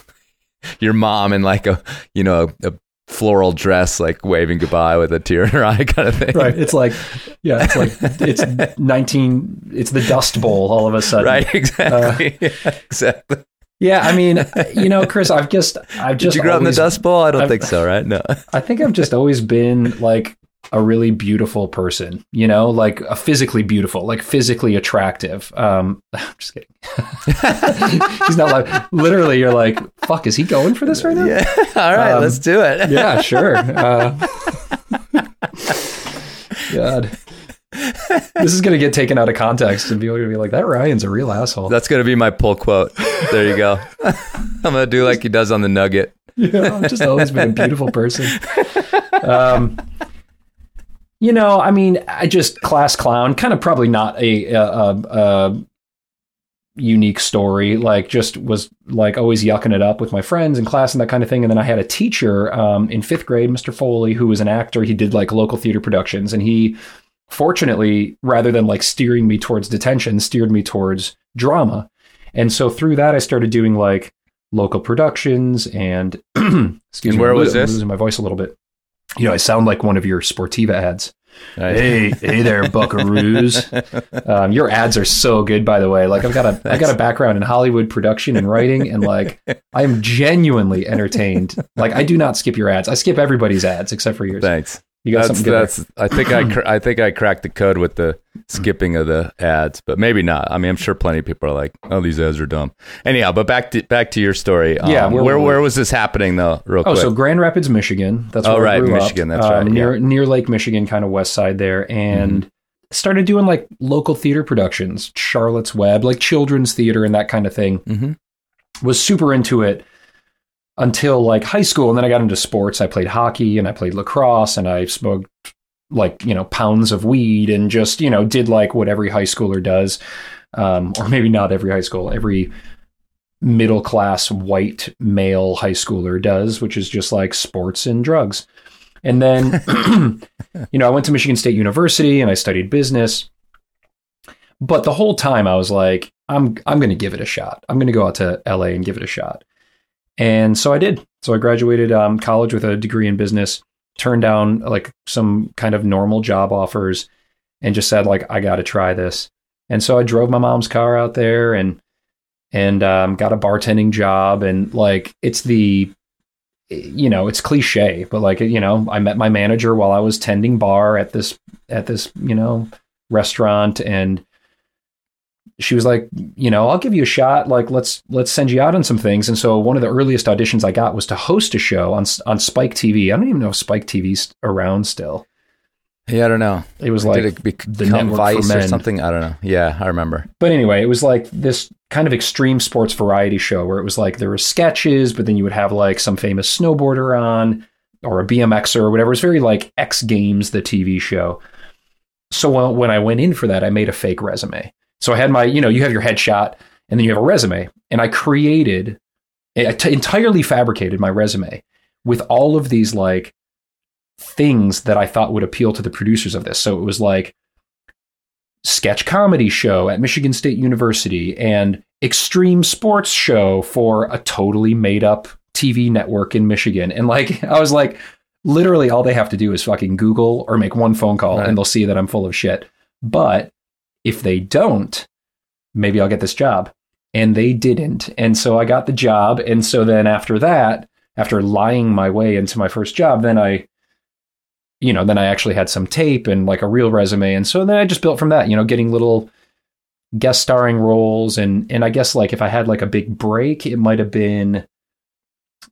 your mom in like a you know a floral dress, like waving goodbye with a tear in her eye, [laughs] kind of thing. Right. It's like, yeah, it's like it's [laughs] nineteen. It's the Dust Bowl all of a sudden. Right. Exactly. Uh, yeah, exactly. Yeah, I mean, [laughs] you know, Chris, I've just, I've just. Did you grow up in the Dust Bowl? I don't I've, think so, right? No. [laughs] I think I've just always been like a really beautiful person, you know, like a physically beautiful, like physically attractive. Um, [laughs] I'm just kidding. He's not like literally. You're like, fuck, is he going for this right now? Yeah. All right, um, let's do it. yeah, sure. Uh, God. This is going to get taken out of context and people are going to be like, that Ryan's a real asshole. That's going to be my pull quote. There you go. [laughs] I'm going to do like he does on the Nugget. Yeah, I've just always been a beautiful person. [laughs] Um, you know, I mean, I just class clown, kind of probably not a, a, a, a, unique story. Like, just was like always yucking it up with my friends in class and that kind of thing. And then I had a teacher um, in fifth grade, Mr. Foley, who was an actor. He did like local theater productions, and he, fortunately, rather than like steering me towards detention, steered me towards drama. And so through that, I started doing like local productions and [clears throat] excuse and me, where was I'm this? losing my voice a little bit you know, I sound like one of your Sportiva ads. Hey, hey there, [laughs] Buckaroos. Um, your ads are so good, by the way. Like I've got a, I've got a background in Hollywood production and writing, and like I am genuinely entertained. Like I do not skip your ads. I skip everybody's ads except for yours. Thanks. You got that's, something good. That's, I think I, cr- I think I cracked the code with the skipping of the ads, but maybe not. I mean, I'm sure plenty of people are like, "Oh, these ads are dumb." Anyhow, but back to back to your story. Um, Yeah, where where- where, was this happening though? Real quick. Oh, quick. so Grand Rapids, Michigan. That's Oh, where I right, grew up. Michigan, that's Um, right, Near yeah. Mm-hmm. near Lake Michigan, kind of west side there, and started doing like local theater productions, Charlotte's Web, like children's theater and that kind of thing. Mhm. Was super into it until like high school, and then I got into sports. I played hockey and I played lacrosse, and I smoked like you know pounds of weed and just you know did like what every high schooler does, um, or maybe not every high school, every middle class white male high schooler does, which is just like sports and drugs. And then, [laughs] you know, I went to Michigan State University and I studied business. But the whole time I was like, I'm I'm going to give it a shot. I'm going to go out to LA and give it a shot. And so I did. So I graduated um, college with a degree in business, turned down like some kind of normal job offers, and just said like I got to try this. And so I drove my mom's car out there and and um, got a bartending job. And like it's the you know it's cliche, but like you know I met my manager while I was tending bar at this at this you know restaurant and she was like, you know, I'll give you a shot. Like, let's let's send you out on some things. And so one of the earliest auditions I got was to host a show on on Spike TV. I don't even know if Spike TV's around still. Yeah, I don't know. It was like Did it the network Vice or something? I don't know. Yeah, I remember. But anyway, it was like this kind of extreme sports variety show where it was like there were sketches, but then you would have like some famous snowboarder on or a BMXer or whatever. It was very like X Games, the TV show. So when- when I went in for that, I made a fake resume. So I had my, you know, you have your headshot and then you have a resume. And I created, I t- entirely fabricated my resume with all of these like things that I thought would appeal to the producers of this. So it was like sketch comedy show at Michigan State University and extreme sports show for a totally made up TV network in Michigan. And like, [laughs] I was like, literally all they have to do is fucking Google or make one phone call Right. and they'll see that I'm full of shit. But if they don't, maybe I'll get this job. And they didn't. And so I got the job. And so then after that, after lying my way into my first job, then I, you know, then I actually had some tape and like a real resume. And so then I just built from that, you know, getting little guest starring roles. And, and I guess like if I had like a big break, it might have been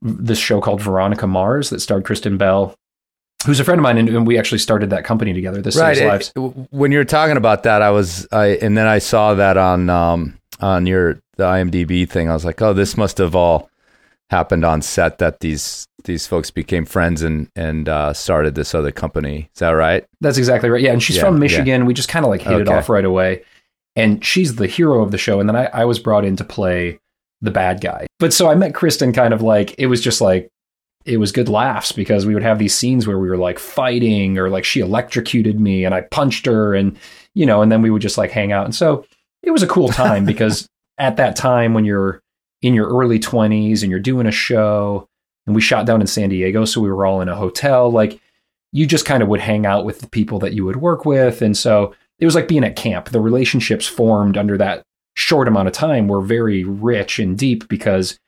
this show called Veronica Mars that starred Kristen Bell, who's a friend of mine. And, and we actually started that company together. This right. Lives. when you were talking about that, I was, I and then I saw that on um on your the IMDb thing. I was like, oh, this must have all happened on set. That these these folks became friends and and uh, started this other company. Is that right? That's exactly right. Yeah, and she's Yeah, from yeah. Michigan. We just kind of like hit it off right away. And she's the hero of the show. And then I, I was brought in to play the bad guy. But so I met Kristen kind of like it was just like it was good laughs because we would have these scenes where we were like fighting or like she electrocuted me and I punched her and you know, and then we would just like hang out. And so it was a cool time [laughs] because at that time when you're in your early 20s and you're doing a show and we shot down in San Diego so we were all in a hotel like you just kind of would hang out with the people that you would work with and so it was like being at camp the relationships formed under that short amount of time were very rich and deep because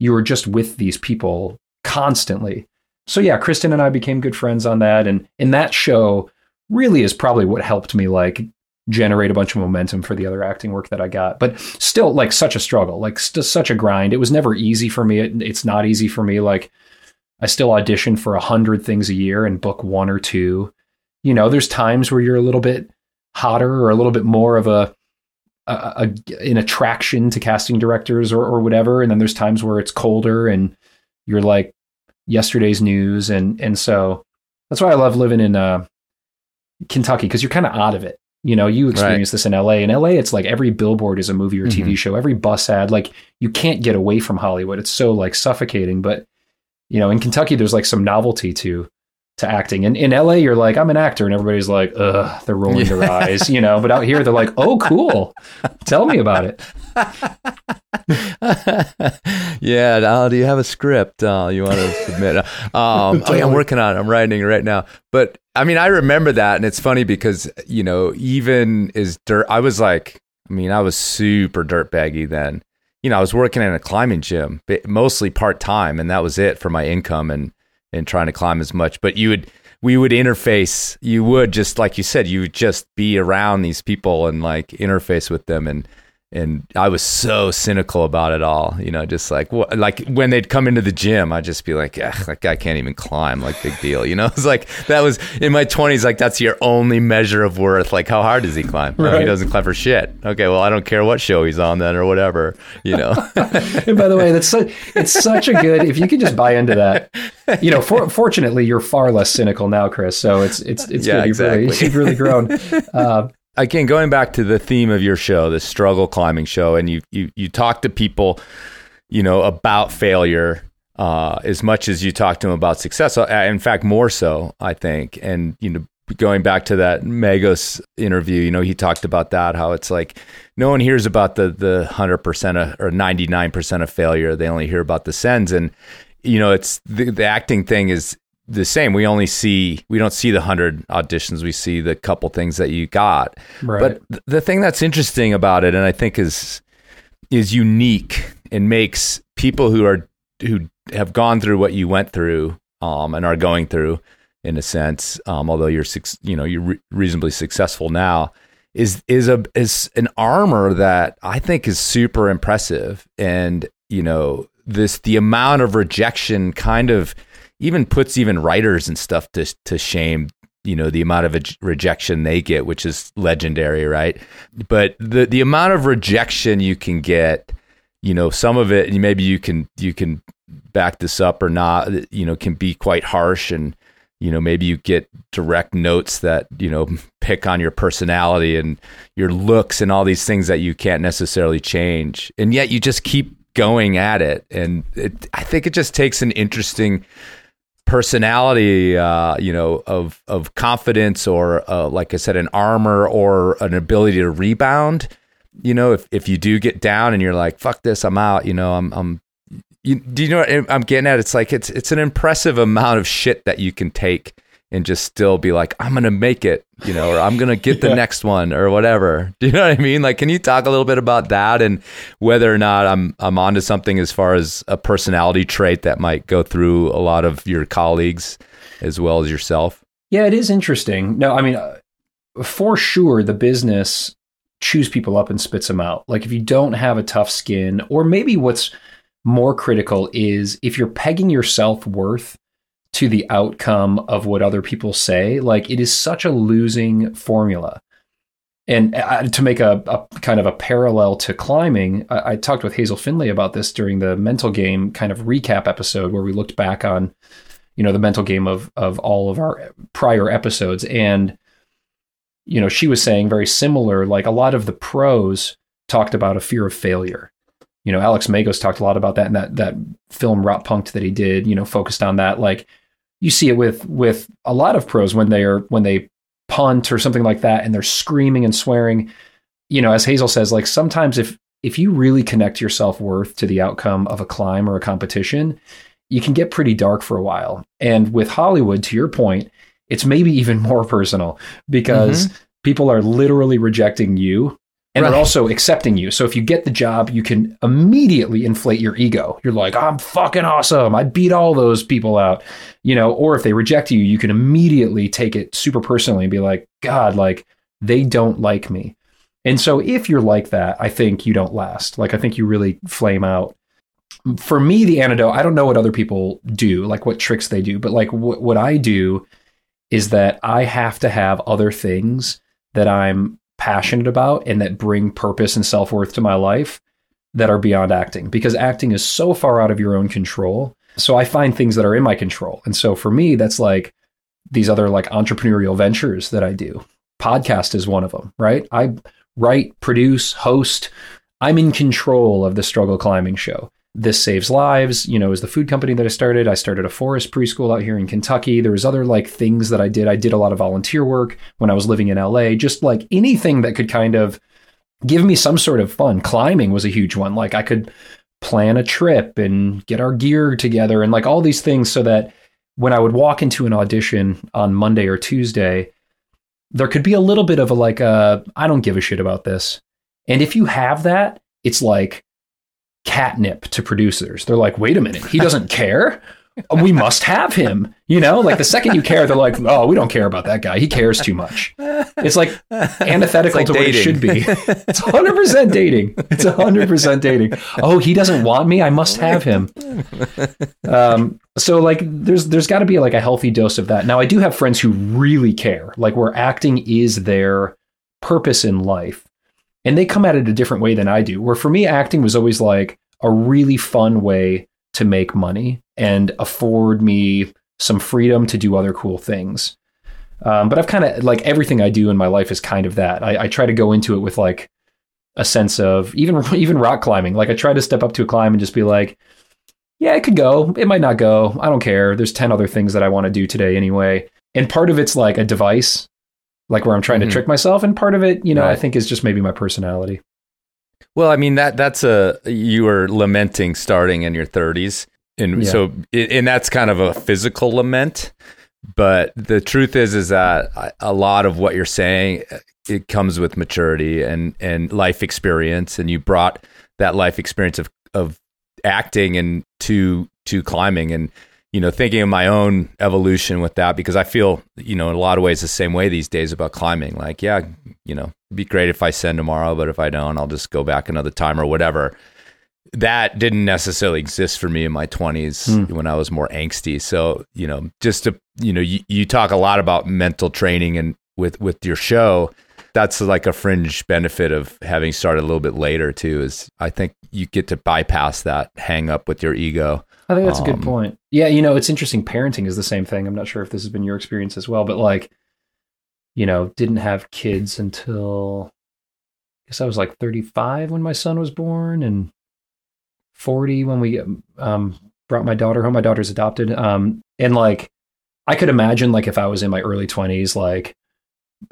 you were just with these people constantly so yeah kristen and i became good friends on that and and that show really is probably what helped me like generate a bunch of momentum for the other acting work that I got. But still, like such a struggle, like st- such a grind. It was never easy for me. It, it's not easy for me. Like I still audition for a hundred things a year and book one or two. You know, there's times where you're a little bit hotter or a little bit more of a, a, a an attraction to casting directors or, or whatever. And then there's times where it's colder and you're like yesterday's news. And and so that's why I love living in uh, Kentucky because you're kind of out of it. You know, you experience this in LA. In LA, it's like every billboard is a movie or TV Mhm. show, every bus ad. Like you can't get away from Hollywood. It's so like suffocating. But you know, in Kentucky, there's like some novelty to to acting. And in LA, you're like, I'm an actor, and everybody's like, ugh, they're rolling their eyes, you know. But out here, they're like, oh, cool. Tell me about it. [laughs] yeah, Al, do you have a script uh, you want to submit? Um, oh, yeah, I'm working on it. I'm writing it right now. But I mean, I remember that, and it's funny because you know, even as dirt, I was like, I mean, I was super dirtbaggy then. You know, I was working in a climbing gym, but mostly part time, and that was it for my income and and trying to climb as much. But you would. We would interface. You would just like you said. You would just be around these people and like interface with them, and and I was so cynical about it all, you know, just like wh- like when they'd come into the gym, I'd just be like, yeah, that guy can't even climb, like big deal, you know. [laughs] It's like that was in my twenties, like that's your only measure of worth. Like how hard does he climb? Oh, he doesn't climb for shit. Okay, well I don't care what show he's on then or whatever, you know. [laughs] and by the way, that's it's such a good. If you could just buy into that, you know. For, fortunately, you're far less cynical now, Chris. So it's it's it's Yeah, good. You've really exactly. [laughs] you've really grown. Uh, again going back to the theme of your show the struggle climbing show and you you you talk to people you know about failure uh, as much as you talk to them about success Uh, in fact more so i think. And you know going back to that Megos interview you know he talked about that how it's like no one hears about the the 100% of, or 99% of failure. They only hear about the sends and you know it's the, the acting thing is the same. We only see we don't see the 100 auditions. We see the couple things that you got. Right. but th- the thing that's interesting about it and i think is is unique and makes people who are who have gone through what you went through um, and are going through in a sense um, although you're you know you're re- reasonably successful now is is a is an armor that I think is super impressive. And you know this the amount of rejection kind of even puts even writers and stuff to to shame you know the amount of ej- rejection they get which is legendary right? But the the amount of rejection you can get you know some of it maybe you can you can back this up or not you know can be quite harsh and you know maybe you get direct notes that you know [laughs] pick on your personality and your looks and all these things that you can't necessarily change. And yet you just keep going at it. And it, i think it just takes an interesting personality uh, you know of of confidence or uh, like i said an armor or an ability to rebound you know if, if you do get down and you're like fuck this i'm out you know i'm i'm you, do you know what i'm getting at? It's like it's it's an impressive amount of shit that you can take and just still be like i'm gonna make it you know or i'm gonna get the [laughs] Yeah. next one or whatever [laughs] do you know what i mean like can you talk a little bit about that and whether or not i'm i'm onto something as far as a personality trait that might go through a lot of your colleagues as well as yourself Yeah, it is interesting. No, I mean, uh, for sure, the business chews people up and spits them out. Like if you don't have a tough skin, or maybe what's more critical is if you're pegging your self worth to the outcome of what other people say, like it is such a losing formula. And uh, to make a, a kind of a parallel to climbing, I, I talked with Hazel Findlay about this during the mental game kind of recap episode where we looked back on you know the mental game of of all of our prior episodes. And you know she was saying very similar like a lot of the pros talked about a fear of failure. You know alex Megos talked a lot about that in that that film Rotpunkt that he did you know focused on that. Like you see it with with a lot of pros when they are when they punt or something like that and they're screaming and swearing you know as hazel says like sometimes if if you really connect your self-worth to the outcome of a climb or a competition you can get pretty dark for a while. And with Hollywood, to your point, it's maybe even more [laughs] personal because mm-hmm. people are literally rejecting you and Right. are also accepting you. So if you get the job, you can immediately inflate your ego. You're like, I'm fucking awesome. I beat all those people out. You know, or if they reject you, you can immediately take it super personally and be like, God, like they don't like me. And so if you're like that, I think you don't last. Like I think you really flame out for me the antidote i don't know what other people do like what tricks they do but like wh- what i do is that i have to have other things that i'm passionate about and that bring purpose and self-worth to my life that are beyond acting because acting is so far out of your own control. So i find things that are in my control. And so for me that's like these other like entrepreneurial ventures that i do. Podcast is one of them right? I write produce host. I'm in control of the struggle climbing show this saves lives you know is the food company that i started. I started a forest preschool out here in kentucky. There was other like things that i did. I did a lot of volunteer work when i was living in la just like anything that could kind of give me some sort of fun. Climbing was a huge one. Like i could plan a trip and get our gear together and like all these things so that when i would walk into an audition on monday or tuesday there could be a little bit of a like uh i don't give a shit about this. And if you have that it's like catnip to producers. They're like, wait a minute, he doesn't [laughs] care. we must have him. You know, like the second you care, they're like, oh, we don't care about that guy. He cares too much. It's like [laughs] antithetical It's like to what it should be. [laughs] It's 100% dating. It's 100% dating. Oh, he doesn't want me. I must have him. Um, so like there's there's got to be like a healthy dose of that. Now I do have friends who really care, like where acting is their purpose in life. And they come at it a different way than I do. Where for me acting was always like a really fun way to make money and afford me some freedom to do other cool things. Um, but I've kind of like everything I do in my life is kind of that. I, I try to go into it with like a sense of even [laughs] even rock climbing. Like I try to step up to a climb and just be like, yeah, it could go. It might not go. I don't care. There's 10 other things that I want to do today anyway. And part of it's like a device, like where I'm trying Mhm. to trick myself. And part of it, you know, I think is just maybe my personality. Well, I mean that that's a you were lamenting starting in your 30s, and Yeah. so and that's kind of a physical lament. But the truth is, is that a- a lot of what you're saying it comes with maturity and and life experience, and you brought that life experience of of acting and to to climbing and you know thinking of my own evolution with that because I feel you know in a lot of ways the same way these days about climbing. Like yeah you know it'd be great if I send tomorrow but if I don't I'll just go back another time or whatever. That didn't necessarily exist for me in my 20s hmm. when I was more angsty. So you know just to you know you, you talk a lot about mental training and with with your show. That's like a fringe benefit of having started a little bit later too is I think you get to bypass that hang up with your ego I think that's a Um, good point. Yeah, you know, it's interesting. Parenting is the same thing. I'm not sure if this has been your experience as well, but like, you know, didn't have kids until I guess I was like 35 when my son was born and 40 when we um, brought my daughter home. My daughter's adopted. Um, and like, I could imagine like if I was in my early 20s, like,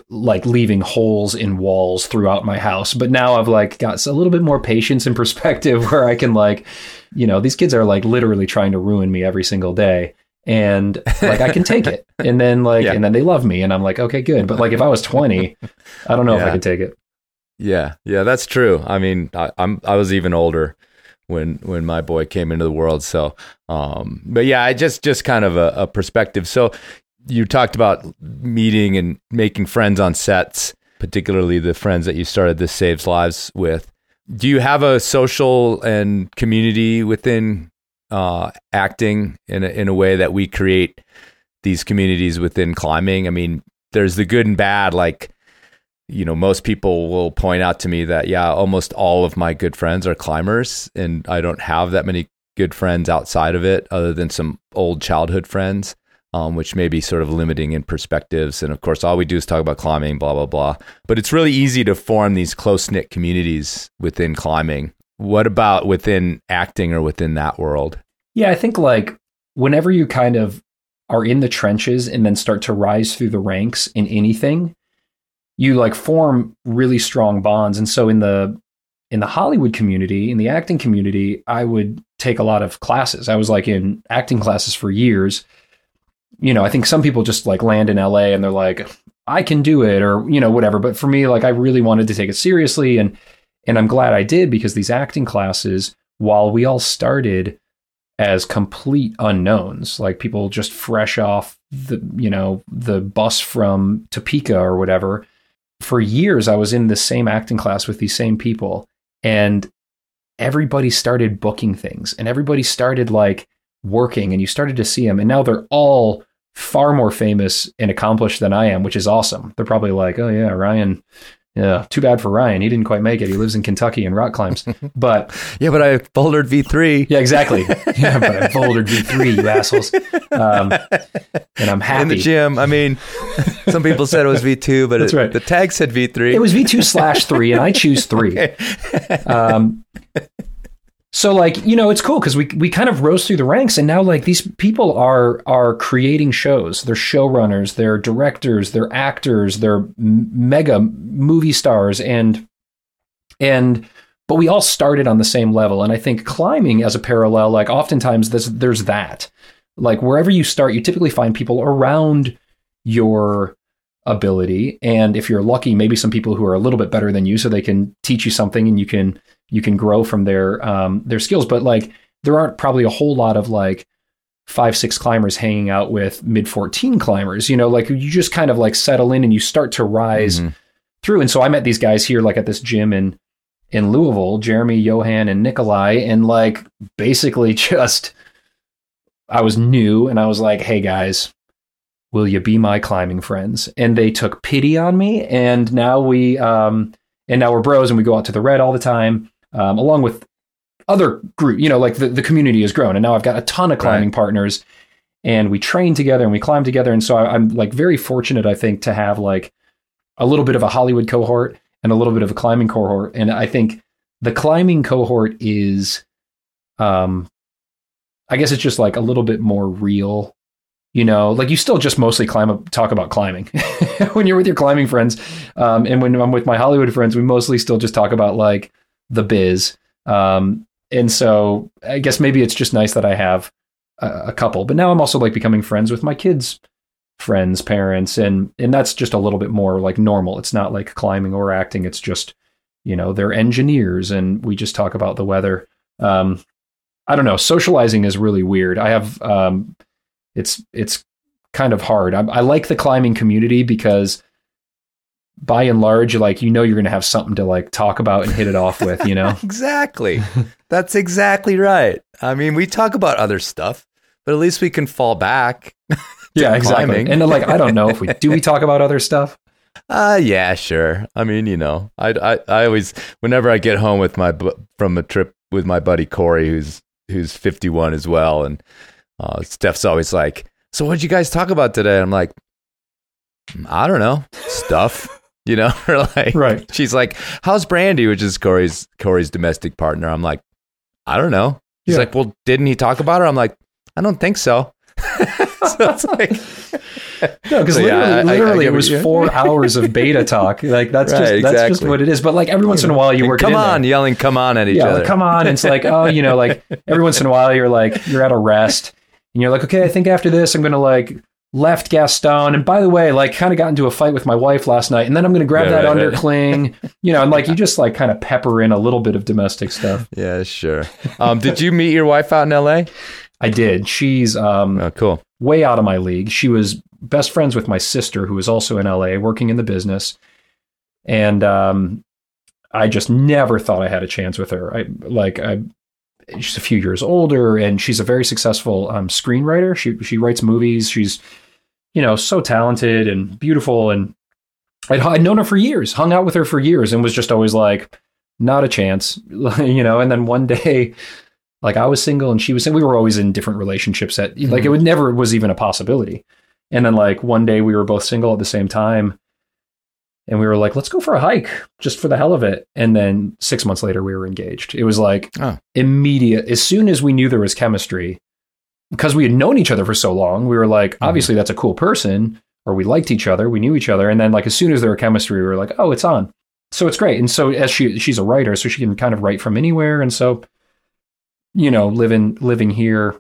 like leaving holes in walls throughout my house. But now I've like got a little bit more patience and [laughs] perspective where I can like, you know, these kids are like literally trying to ruin me every single day. And like I can take it. [laughs] And then like Yeah. and then they love me and I'm like, okay, good. But like if I was 20, I don't know if I could take it. Yeah, yeah, that's true. I mean, I, I'm I was even older when when my boy came into the world. So, um, but yeah, I just just kind of a, a perspective. So, you talked about meeting and making friends on sets, particularly the friends that you started This Saves Lives with. Do you have a social and community within uh, acting in a, in a way that we create these communities within climbing? I mean, there's the good and bad, like you know, most people will point out to me that, yeah, almost all of my good friends are climbers, and I don't have that many good friends outside of it, other than some old childhood friends, um, which may be sort of limiting in perspectives. And of course, all we do is talk about climbing, blah, blah, blah. But it's really easy to form these close knit communities within climbing. What about within acting or within that world? Yeah, I think like whenever you kind of are in the trenches and then start to rise through the ranks in anything, you like form really strong bonds. And so in the in the Hollywood community, in the acting community, I would take a lot of classes. I was like in acting classes for years. You know, I think some people just like land in LA and they're like, I can do it or, you know, whatever. But for me, like I really wanted to take it seriously and and I'm glad I did because these acting classes, while we all started as complete unknowns, like people just fresh off the, you know, the bus from Topeka or whatever. For years, I was in the same acting class with these same people, and everybody started booking things, and everybody started like working, and you started to see them, and now they're all far more famous and accomplished than I am, which is awesome. They're probably like, oh yeah, Ryan. Yeah, too bad for Ryan. He didn't quite make it. He lives in Kentucky and rock climbs. [laughs] But Yeah, but I bouldered V3 yeah, exactly. [laughs] Yeah, but I bouldered V3, you assholes. Um, and I'm happy. in the gym. I mean, some people said it was V2, but That's it- right. the tag said V3. It was V2 slash three, and I choose three. [laughs] Um, so like you know, it's cool because we we kind of rose through the ranks, and now like these people are are creating shows. They're showrunners, they're directors, they're actors, they're mega movie stars, and and but we all started on the same level. And I think climbing as a parallel, like oftentimes there's there's that. Like wherever you start, you typically find people around your ability and if you're lucky maybe some people who are a little bit better than you so they can teach you something and you can you can grow from their um their skills but like there aren't probably a whole lot of like five, six climbers hanging out with mid 14 climbers. You know, like you just kind of like settle in and you start to rise Mhm. through. And so I met these guys here, like at this gym in in Louisville, Jeremy, Johan, and Nikolai, and like basically [laughs] just I was new and I was like, hey guys, will you be my climbing friends? And they took pity on me, and now we um and now we're bros and we go out to the red all the time, um, along with other group, you know, like the, the community has grown, and now I've got a ton of climbing partners, and we train together and we climb together, and so I, I'm like very fortunate, I think, to have like a little bit of a Hollywood cohort and a little bit of a climbing cohort, and I think the climbing cohort is, um, I guess it's just like a little bit more real. You know, like you still just mostly climb up, talk about climbing. [laughs] When you're with your climbing friends, um, and when I'm with my Hollywood friends, we mostly still just talk about like the biz. Um, and so I guess maybe it's just nice that I have a, a couple. But now I'm also like becoming friends with my kids' friends, parents, and and that's just a little bit more like normal. It's not like climbing or acting. It's just you know they're engineers, and we just talk about the weather. Um, I don't know. Socializing is really weird. I have um, it's it's kind of hard. I, I like the climbing community because by and large, like you know, you're going to have something to like talk about and hit it off with. You know. [laughs] exactly. That's exactly right. I mean, we talk about other stuff, but at least we can fall back. [laughs] yeah, exactly. climbing. And like, I don't know if we do we talk about other stuff. Uh yeah, sure. I mean, you know, I I I always whenever I get home with my from a trip with my buddy Corey who's who's 51 as well and uh Steph's always like, "So what'd you guys talk about today?" I'm like, "I don't know, stuff." You know, [laughs] or like Right. she's like, "How's Brandy?" which is Corey's Corey's domestic partner. I'm like, "I don't know." He's Yeah. like, "Well, didn't he talk about her?" I'm like, "I don't think so." [laughs] so it's like [laughs] No, because So, yeah, literally, I- I- literally it was four hours of beta talk. Like that's Right, just that's just what it is. But like every once in a while, you And work. it come in there. on, yelling "come on" at each yeah, other. like, come on. It's like, oh, you know, like every once in a while you're like, you're at a rest and you're like, okay, I think after this, I'm going to like left Gaston. And by the way, like kind of got into a fight with my wife last night. And then I'm going to grab Yeah, that right, right. undercling, [laughs] you know, and like you just like kind of pepper in a little bit of domestic stuff. Yeah, sure. Um, did you meet your wife out in L.A.? I did. She's um, Oh, cool. way out of my league. She was best friends with my sister, who was also in LA working in the business. And um, I just never thought I had a chance with her. I like I she's a few years older and she's a very successful um, screenwriter. She she writes movies. She's you know so talented and beautiful and I'd, I'd known her for years, hung out with her for years, and was just always like, not a chance, [laughs] you know. And then one day, like I was single and she was single. We were always in different relationships. At like it mm-hmm. would never was even a possibility. And then like one day we were both single at the same time, and we were like, let's go for a hike just for the hell of it. And then six months later, we were engaged. It was like Oh. immediate. As soon as we knew there was chemistry, because we had known each other for so long, we were like, obviously that's a cool person, or we liked each other, we knew each other, and then like as soon as there were chemistry, we were like, oh, it's on. So it's great. And so as she she's a writer, so she can kind of write from anywhere, and so you know, living living here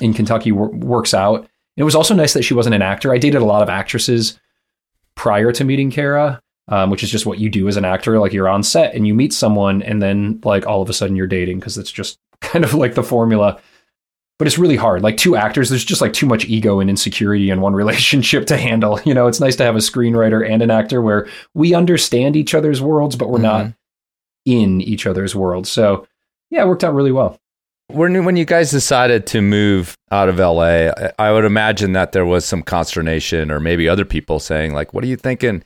in Kentucky wor- works out. It was also nice that she wasn't an actor. I dated a lot of actresses prior to meeting Kara, um, which is just what you do as an actor. Like you're on set and you meet someone, and then like all of a sudden you're dating because it's just [laughs] kind of like the formula. But it's really hard. Like two actors, there's just like too much ego and insecurity in one [laughs] relationship to handle. You know, it's nice to have a screenwriter and an actor where we understand each other's worlds, but we're not mm-hmm. in each other's worlds. So yeah, it worked out really well. When when you guys decided to move out of LA, I, would imagine that there was some consternation, or maybe other people saying like, "What are you thinking?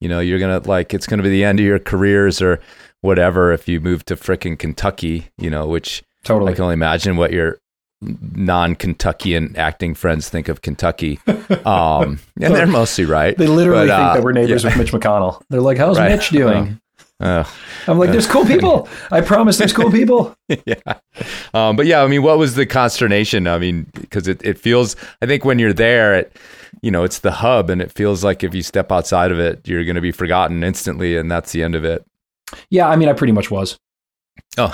You know, you're gonna like it's gonna be the end of your careers or whatever if you move to frickin' Kentucky." You know, which Totally. I can only imagine what your non-Kentuckian acting friends think of Kentucky. Um, [laughs] and they're mostly right. They literally But, think uh, that we're neighbors yeah. with Mitch McConnell. They're like, "How's Right. Mitch doing?" Uh, I'm like, "There's cool people. [laughs] I promise, there's cool people." [laughs] yeah. Um, but yeah, I mean, what was the consternation? I mean, because it, it feels, I think when you're there, it, you know, it's the hub and it feels like if you step outside of it, you're going to be forgotten instantly and that's the end of it. Yeah, I mean, I pretty much was. Oh,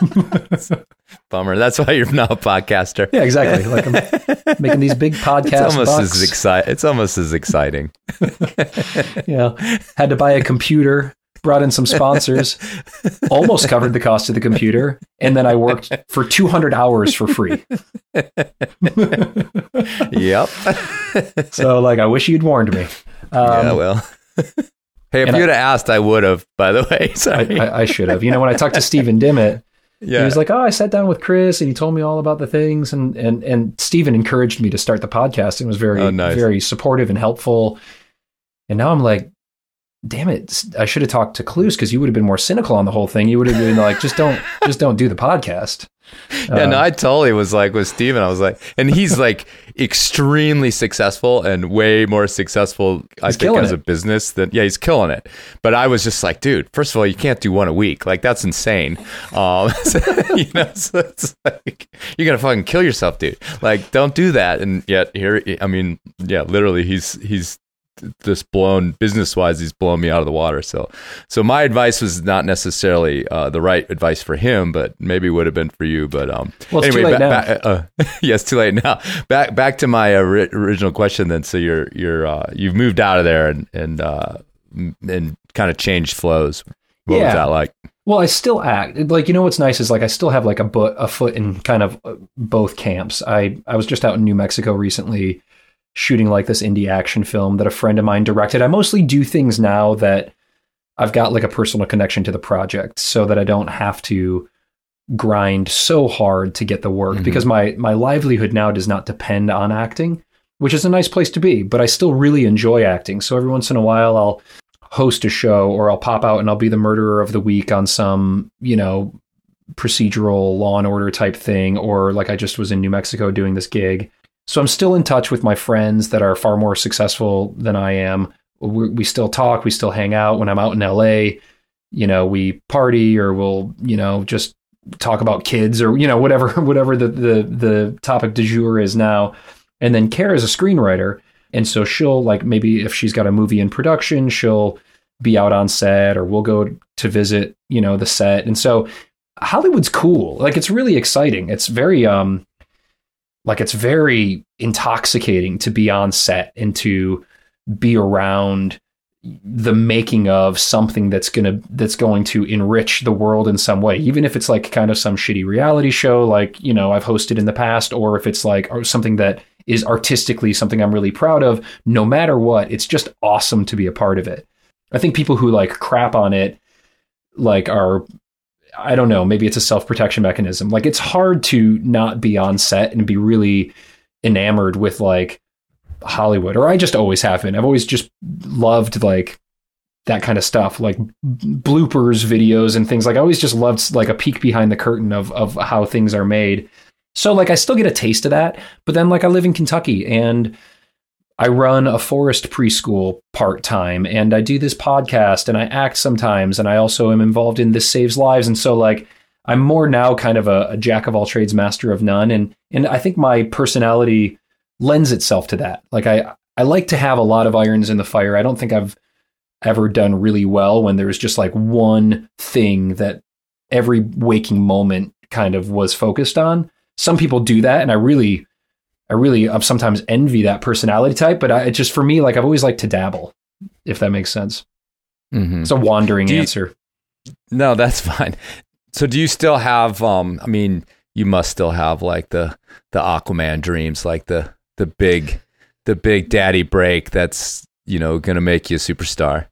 [laughs] bummer. That's why you're not a podcaster. Yeah, exactly. Like I'm [laughs] making these big podcasts. It's almost bucks. as exciting. It's almost as exciting. [laughs] yeah, had to buy a computer brought in some sponsors, almost covered the cost of the computer, and then I worked for 200 hours for free. yep. so, like, I wish you'd warned me. yeah, Um, well. hey, if and you'd I- have asked, I would have. By the way, I. I, I should have. You know, when I talked to Stephen Dimmitt, yeah. he was like, "Oh, I sat down with Chris, and he told me all about the things." And and and Stephen encouraged me to start the podcast, and was very Oh, nice. very supportive and helpful. And now I'm like, damn it, I should have talked to Kalous because you would have been more cynical on the whole thing. You would have been like, just don't [laughs] just don't do the podcast. Yeah, no, Uh, I totally was like with Steven, I was like, and he's [laughs] like extremely successful and way more successful, I think, as a business than, yeah, he's killing it. But I was just like, dude, first of all, you can't do one a week. Like, that's insane. [laughs] Um, so, you know, so it's like, you're going to fucking kill yourself, dude. Like, don't do that. And yet, here, I mean, yeah, literally, he's, he's, just blown business wise he's blown me out of the water. So so my advice was not necessarily uh, the right advice for him but maybe would have been for you but um Well, anyway late ba- ba- uh, [laughs] yeah too late now. Back back to my uh, ri- original question then. So you're you're uh, you've moved out of there and and uh and kind of changed flows. What was that like? Well, I still act like you know what's nice is like I still have like a, bu- a foot in kind of uh, both camps. I I was just out in New Mexico recently shooting like this indie action film that a friend of mine directed. I mostly do things now that I've got like a personal connection to the project so that I don't have to grind so hard to get the work Mhm. because my my livelihood now does not depend on acting, which is a nice place to be, but I still really enjoy acting. So every once in a while I'll host a show or I'll pop out and I'll be the murderer of the week on some, you know, procedural law and order type thing or like I just was in New Mexico doing this gig. So I'm still in touch with my friends that are far more successful than I am. We, we still talk, we still hang out when I'm out in LA. You know, we party or we'll, you know, just talk about kids or you know whatever [laughs] whatever the the the topic du jour is now. And then Kara is a screenwriter, and so she'll like maybe if she's got a movie in production, she'll be out on set or we'll go to visit, you know, the set. And so Hollywood's cool. Like it's really exciting. It's very um like it's very intoxicating to be on set and to be around the making of something that's going to that's going to enrich the world in some way. Even if it's like kind of some shitty reality show like you know I've hosted in the past or if it's like something that is artistically something I'm really proud of no matter what it's just awesome to be a part of it. I think people who like crap on it like are I don't know, maybe it's a self-protection mechanism. Like it's hard to not be on set and be really enamored with like Hollywood or I just always have been. I've always just loved like that kind of stuff, like bloopers videos and things like I always just loved like a peek behind the curtain of of how things are made. So like I still get a taste of that, but then like I live in Kentucky and I run a forest preschool part time and I do this podcast and I act sometimes and I also am involved in This Saves Lives. And so like I'm more now kind of a, a jack of all trades, master of none. And and I think my personality lends itself to that. Like I I like to have a lot of irons in the fire. I don't think I've ever done really well when there's just like one thing that every waking moment kind of was focused on. Some people do that and I really I really um, sometimes envy that personality type, but I, it just for me, like I've always liked to dabble, if that makes sense. mm-hmm. It's a wandering you- answer. No, that's [laughs] fine. So do you still have um I mean, you must still have like the the Aquaman dreams, like the the big the big daddy break that's, you know, going to make you a superstar.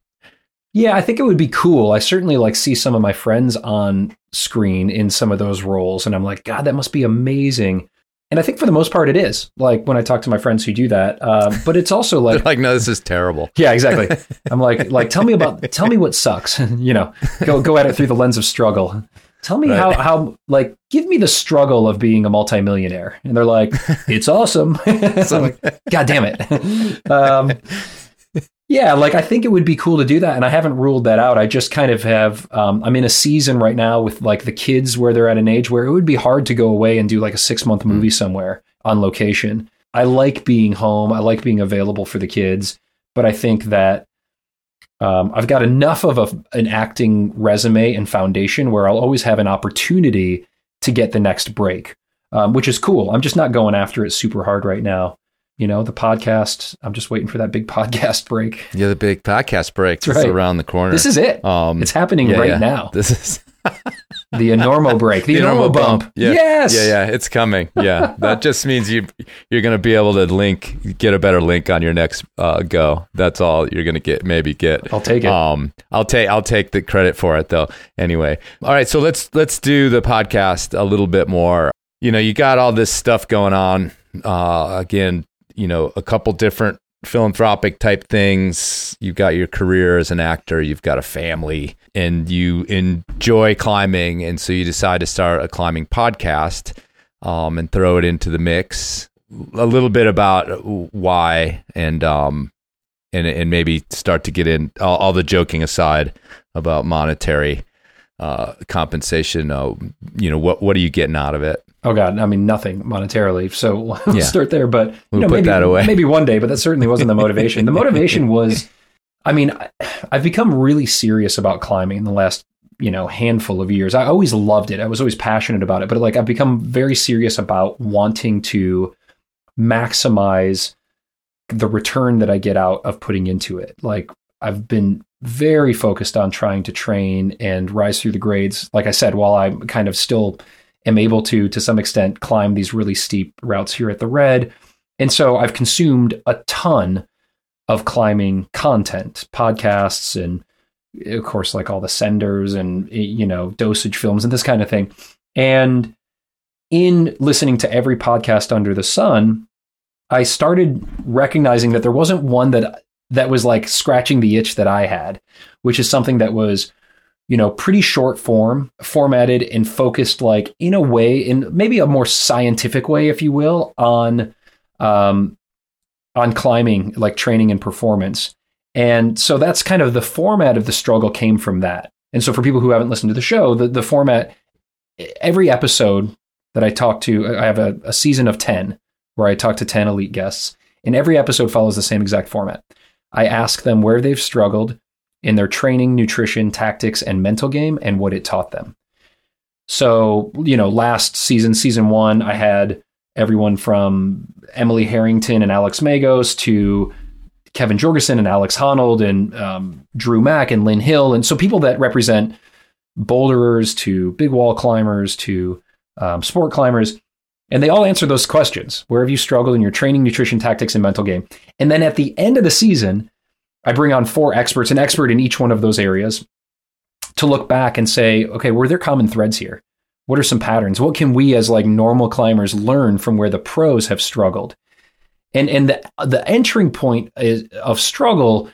Yeah, I think it would be cool. I certainly like see some of my friends on screen in some of those roles, and I'm like, God, that must be amazing. And I think for the most part, it is. Like when I talk to my friends who do that, uh, but it's also [laughs] like, like, no, this is terrible. yeah, exactly. I'm like, [laughs] like tell me about, tell me what sucks. [laughs] you know, go go at it through the lens of struggle. Tell me Right. how how like give me the struggle of being a multimillionaire. And they're like, it's awesome. so I'm like, God damn it. Um, yeah, like I think it would be cool to do that, and I haven't ruled that out. I just kind of have. Um, I'm in a season right now with like the kids where they're at an age where it would be hard to go away and do like a six month movie somewhere on location. I like being home. I like being available for the kids, but I think that um, I've got enough of a, an acting resume and foundation where I'll always have an opportunity to get the next break, um, which is cool. I'm just not going after it super hard right now. You know, the podcast. I'm just waiting for that big [laughs] podcast break. Yeah, the big podcast break That's is right. around the corner. This is it. Um, it's happening yeah, right yeah. now. This is [laughs] The enormo break. The, enormo bump. Yeah. Yes. Yeah, yeah, it's coming. Yeah, [laughs] that just means you you're going to be able to link, get a better link on your next uh, go. That's all you're going to get. Maybe get. I'll take it. Um, I'll take I'll take the credit for it though. Anyway, all right. So let's let's do the podcast a little bit more. You know, you got all this stuff going on. Uh, again, you know, a couple different philanthropic type things. You've got your career as an actor, you've got a family, and you enjoy climbing. And so you decide to start a climbing podcast um, and throw it into the mix. A little bit about why and um, and and maybe start to get in all, all the joking aside about monetary uh, compensation. Uh, you know what what are you getting out of it? Oh God, I mean nothing monetarily. So [laughs] we'll Yeah. start there. But you We'll know, put maybe, that away. maybe one day. But that certainly wasn't the motivation. the [laughs] motivation was, I mean, I, I've become really serious about climbing in the last you know handful of years. I always loved it. I was always passionate about it. But like I've become very serious about wanting to maximize the return that I get out of putting into it. Like I've been very focused on trying to train and rise through the grades. Like I said, while I'm kind of still am able to, to some extent, climb these really steep routes here at the Red. And so I've consumed a ton of climbing content, podcasts, and of course, like all the senders and, you know, dosage films and this kind of thing. And in listening to every podcast under the sun, I started recognizing that there wasn't one that that was like scratching the itch that I had, which is something that was, you know, pretty short form, formatted and focused like in a way, in maybe a more scientific way, if you will, on um on climbing, like training and performance. And so that's kind of the format of the struggle came from that. And so for people who haven't listened to the show, the, the format every episode that I talk to, I have a, a season of 10 where I talk to 10 elite guests. And every episode follows the same exact format. I ask them where they've struggled in their training, nutrition, tactics, and mental game and what it taught them. So, you know, last season, season one, I had everyone from Emily Harrington and Alex Megos to Kevin Jorgeson and Alex Honnold and um, Drew Mack and Lynn Hill. And so people that represent boulderers to big wall climbers to um, sport climbers. And they all answer those questions. Where have you struggled in your training, nutrition, tactics, and mental game? And then at the end of the season, I bring on four experts, an expert in each one of those areas, to look back and say, okay, were there common threads here? What are some patterns? What can we as like normal climbers learn from where the pros have struggled? And and the the entering point is, of struggle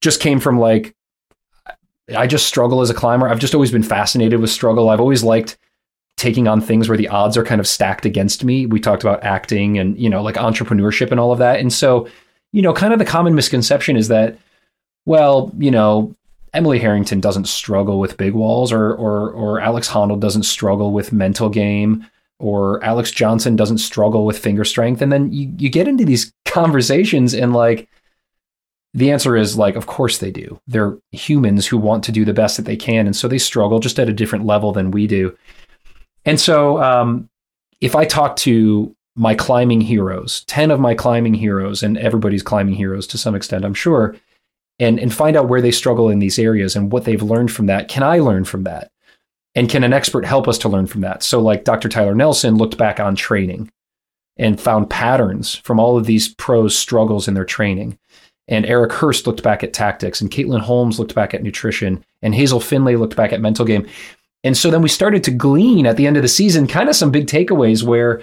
just came from like I just struggle as a climber. I've just always been fascinated with struggle. I've always liked taking on things where the odds are kind of stacked against me. We talked about acting and, you know, like entrepreneurship and all of that. And so, you know, kind of the common misconception is that, well, you know, Emily Harrington doesn't struggle with big walls or or or Alex Honnold doesn't struggle with mental game or Alex Johnson doesn't struggle with finger strength. And then you, you get into these [laughs] conversations and like the answer is like, of course they do. They're humans who want to do the best that they can. And so they struggle just at a different level than we do. And so um, if I talk to my climbing heroes, 10 of my climbing heroes, and everybody's climbing heroes to some extent, I'm sure, and, and find out where they struggle in these areas and what they've learned from that, can I learn from that? And can an expert help us to learn from that? So, like Dr. Tyler Nelson looked back on training and found patterns from all of these pros' struggles in their training. And Eric Hörst looked back at tactics, and Caitlin Holmes looked back at nutrition, and Hazel Findlay looked back at mental game. And so then we started to glean at the end of the season kind of some big takeaways where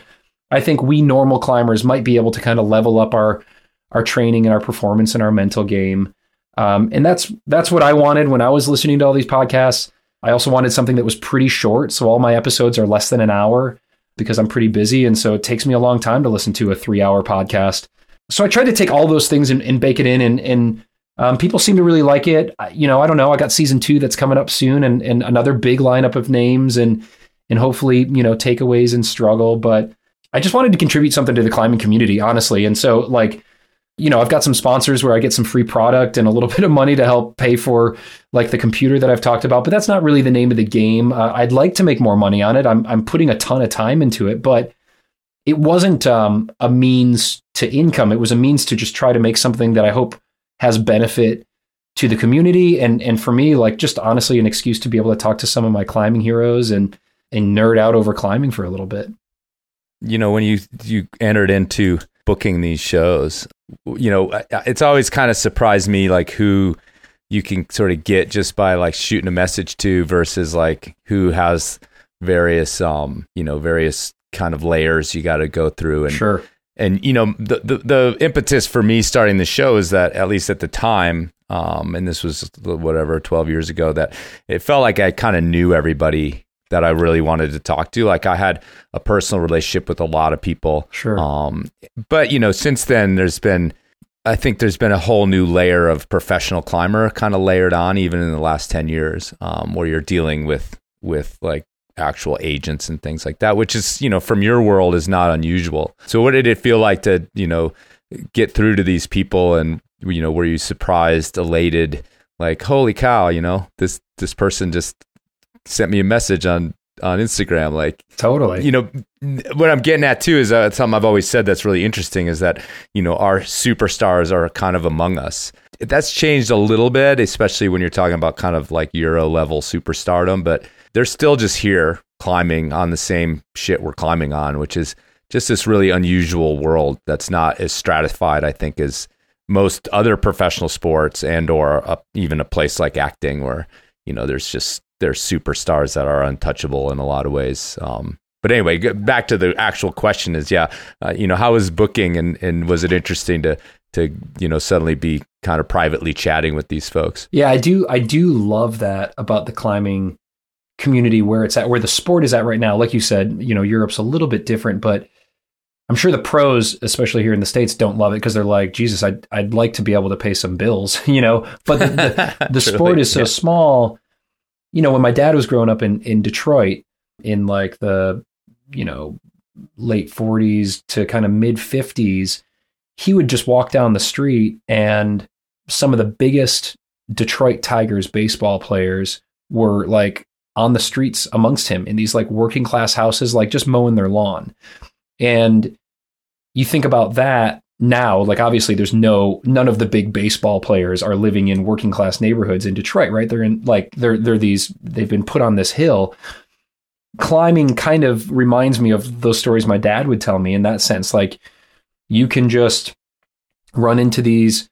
I think we normal climbers might be able to kind of level up our our training and our performance and our mental game. Um, and that's that's what I wanted when I was listening to all these podcasts. I also wanted something that was pretty short, so all my episodes are less than an hour because I'm pretty busy, and so it takes me a long time to listen to a three hour podcast. So I tried to take all those things and, and bake it in, and, and um, people seem to really like it. You know, I don't know. I got season two that's coming up soon, and, and another big lineup of names, and and hopefully you know takeaways and struggle. But I just wanted to contribute something to the climbing community, honestly. And so like you know, I've got some sponsors where I get some free product and a little [laughs] bit of money to help pay for like the computer that I've talked about, but that's not really the name of the game. Uh, I'd like to make more money on it. I'm I'm putting a ton of time into it, but it wasn't um, a means to income. It was a means to just try to make something that I hope has benefit to the community and and for me, like just honestly an excuse to be able to talk to some of my climbing heroes and and nerd out over climbing for a little bit. You know, when you you entered into booking these shows, you know, it's always kind of surprised me like who you can sort of get just by like shooting a message to versus like who has various um you know various kind of layers you got to go through and sure. and you know the, the, the impetus for me starting the show is that at least at the time um and this was whatever 12 years ago that it felt like I kind of knew everybody that I really wanted to talk to. Like I had a personal relationship with a lot of people. Sure. Um but you know since then there's been I think there's been a whole new layer of professional climber kind of layered on even in the last 10 years um, where you're dealing with with like actual agents and things like that which is you know from your world is not unusual. So what did it feel like to you know get through to these people and you know were you surprised elated? Like holy cow you know this this person just sent me a message on on Instagram. Like totally, you know, what I'm getting at too is uh, something I've always said that's really interesting is that you know our superstars are kind of among us. That's changed a little bit, especially when you're talking about kind of like Euro level superstardom, but they're still just here climbing on the same shit we're climbing on, which is just this really unusual world that's not as stratified, I think, as most other professional sports and or a, even a place like acting where you know there's just they're superstars that are untouchable in a lot of ways. Um, but anyway, back to the actual question is, yeah, uh, you know, how was booking and, and was it interesting to, to, you know, suddenly be kind of privately chatting with these folks? Yeah, I do. I do love that about the climbing community where it's at, where the sport is at right now. Like you said, you know, Europe's a little bit different, but I'm sure the pros, especially here in the States, don't love it because they're like, Jesus, I'd, I'd like to be able to pay some bills, [laughs] you know, but the, the, [laughs] the sport is so yeah. small you know, when my dad was growing up in in Detroit in like the, you know, late 40s to kind of mid 50s, he would just walk down the street and some of the biggest Detroit Tigers baseball players were like on the streets amongst him in these like working class houses, like just mowing their lawn. And you think about that now, like obviously there's no none of the big baseball players are living in working class neighborhoods in Detroit, right? They're in like they're they're these they've been put on this hill. Climbing kind of reminds me of those stories my dad would tell me in that sense. Like you can just run into these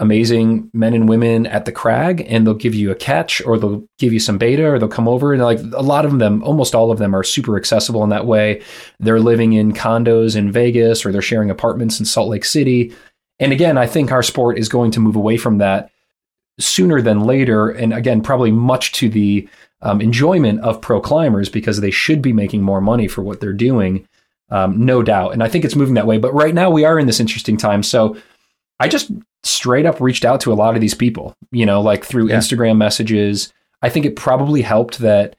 amazing men and women at the crag and they'll give you a catch or they'll give you some beta or they'll come over and like a lot of them almost all of them are super accessible in that way. They're living in condos in Vegas or they're sharing apartments in Salt Lake City. And again I think our sport is going to move away from that sooner than later and again probably much to the um, enjoyment of pro climbers because they should be making more money for what they're doing um, no doubt. And I think it's moving that way but right now we are in this interesting time. So I just straight up reached out to a lot of these people, you know, like through yeah. Instagram messages. I think it probably helped that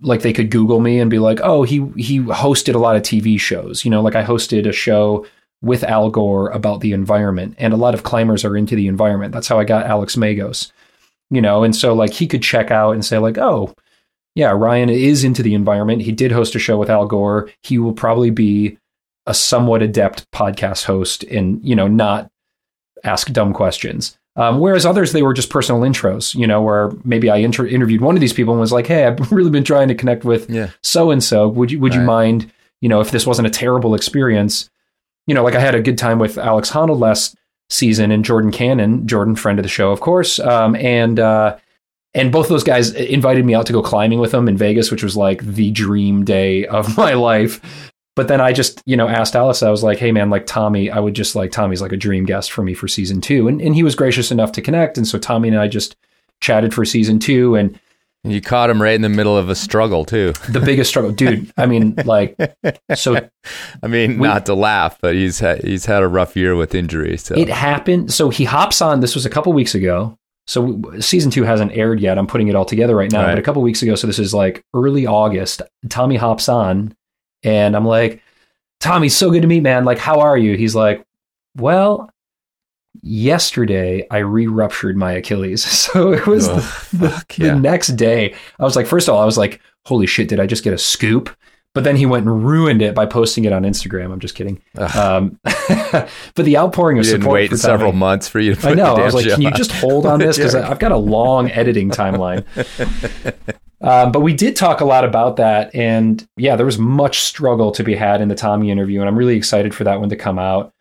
like they could Google me and be like, oh, he he hosted a lot of TV shows. You know, like I hosted a show with Al Gore about the environment, and a lot of climbers are into the environment. That's how I got Alex Megos. You know, and so like he could check out and say like, oh, yeah, Ryan is into the environment. He did host a show with Al Gore. He will probably be a somewhat adept podcast host and you know not ask dumb questions. Um, whereas others, they were just personal intros, you know, where maybe I inter- interviewed one of these people and was like, "Hey, I've [laughs] really been trying to connect with so and so. Would you would right. you mind, you know, if this wasn't a terrible experience, you know, like I had a good time with Alex Honnold last season and Jordan Cannon, Jordan, friend of the show, of course, um, and uh, and both those guys invited me out to go climbing with them in Vegas, which was like the dream day of [laughs] my life. But then I just, you know, asked Alice, I was like, hey man, like Tommy, I would just like Tommy's like a dream guest for me for season two. And and he was gracious enough to connect. And so Tommy and I just chatted for season two and you caught him right in the middle of a struggle too. [laughs] The biggest struggle, dude. I mean, like, so. [laughs] I mean, we, not to laugh, but he's had, he's had a rough year with injuries. So. It happened. So he hops on. This was a couple weeks ago. So season two hasn't aired yet. I'm putting it all together right now. Right. But a couple weeks ago, so this is like early August. Tommy hops on and I'm like, Tommy, so good to meet, man. Like, how are you? He's like, well, yesterday I re-ruptured my Achilles. [laughs] So it was the, the, yeah. the, next day. I was like, first of all, I was like, holy shit, did I just get a scoop? but then he went and ruined it by posting it on Instagram. I'm just kidding. Um, [laughs] but the outpouring of You didn't support wait for several Tommy- months for you to I know. I was like, can you just hold [laughs] on this because I've got a long editing timeline. Um, but we did talk a lot about that, and yeah, there was much struggle to be had in the Tommy interview, and I'm really excited for that one to come out.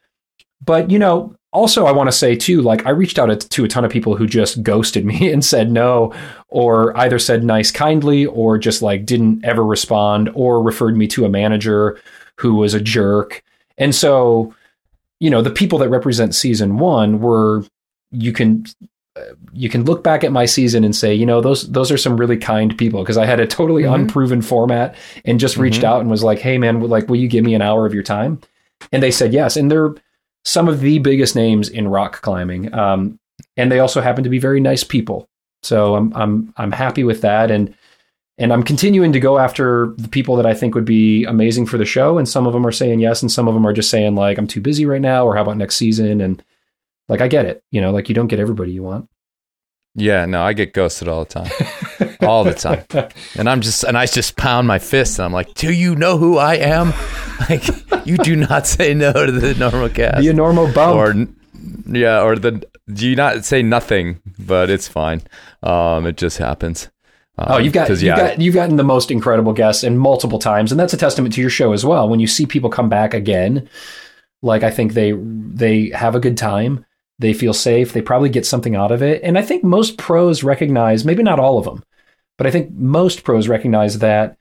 But you know, also I want to say too, like I reached out to a ton of people who just ghosted me [laughs] and said no, or either said nice kindly, or just like didn't ever respond, or referred me to a manager who was a jerk. And so, you know, the people that represent season one were you can you can look back at my season and say, you know, those those are some really kind people because I had a totally Mhm. unproven format and just reached Mhm. out and was like, hey man, like, will you give me an hour of your time? And they said yes, and they're some of the biggest names in rock climbing, um, and they also happen to be very nice people. So I'm I'm I'm happy with that, and and I'm continuing to go after the people that I think would be amazing for the show. And some of them are saying yes, and some of them are just saying like I'm too busy right now, or how about next season? And like I get it, you know, like you don't get everybody you want. Yeah, no, I get ghosted all the time. all the time. [laughs] And I'm just and I just pound my fist and I'm like, "Do you know who I am?" [laughs] Like, you do not [laughs] say no to the Enormocast. Be a normal bump. or yeah, or the do you not say nothing, but it's fine. Um it just happens. Um, Oh, you've got you've yeah, got you've gotten the most incredible guests and multiple times, and that's a testament to your show as well. When you see people come back again, like I think they they have a good time, they feel safe, they probably get something out of it, and I think most pros recognize, maybe not all of them, but I think most pros recognize that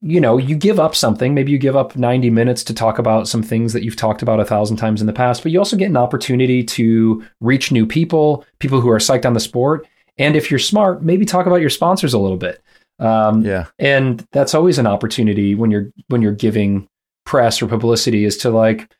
you know you give up something. Maybe you give up ninety minutes to talk about some things that you've talked about a thousand times in the past, but you also get an opportunity to reach new people, people who are psyched on the sport. And if you're smart, maybe talk about your sponsors a little bit. Um, yeah. and that's always an opportunity when you're when you're giving press or publicity is to like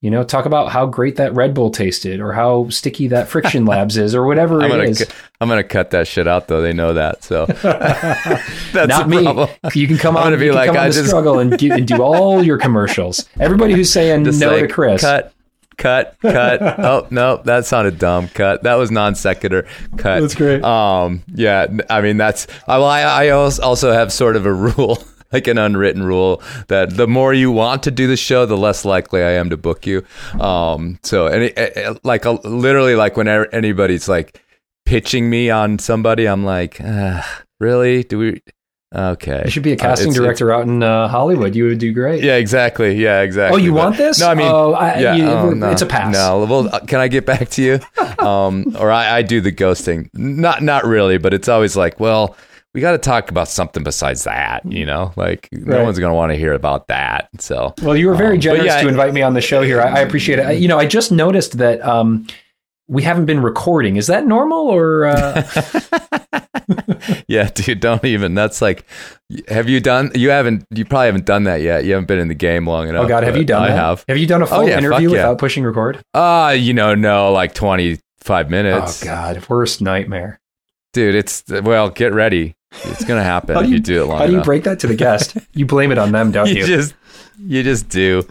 you know talk about how great that red bull tasted or how sticky that friction [laughs] labs is or whatever I'm gonna is cu- I'm gonna cut that shit out though. They know that, so [laughs] that's not me problem. you can come I'm on gonna be like, I just- struggle and, do, and do all your commercials everybody who's saying Just no to chris Cut, cut, cut. [laughs] oh no, that sounded dumb. Cut. That was non sequitur. Cut. That's great. Um, yeah. I mean, that's. I, well, I, I also have sort of a rule, like an unwritten rule, that the more you want to do the show, the less likely I am to book you. Um, so any eh, eh, like uh, literally like whenever anybody's like pitching me on somebody, I'm like, ah, really? Do we? Okay. you should be a Uh, casting it's- director out in uh, hollywood you would do great yeah, exactly. Yeah, exactly. oh you But- want this No, I mean, oh, I, yeah, you- oh, no, it's a pass No, well, uh, can I get back to you? [laughs] Um, or I, I do the ghosting. Not, not really, but it's always like, well, we got to talk about something besides that. You know, like no one's going to want to hear about that. So, Well, you were very Um, generous yeah, to invite me on the show here. I, I appreciate it. I, you know, I just noticed that um, we haven't been recording. Is that normal or? Uh, [laughs] yeah, dude, don't even. That's like, have you done? You haven't. You probably haven't done that yet. You haven't been in the game long enough. oh God, have you done I that? have. Have you done a full Oh, yeah, interview fuck yeah. without pushing record? Uh, you know, no, like twenty five minutes. Oh God, worst nightmare. dude, it's well, get ready. It's gonna happen How if do you, you- do it long How do you enough. break that to the [laughs] guest? you blame it on them, don't you? you just you just do.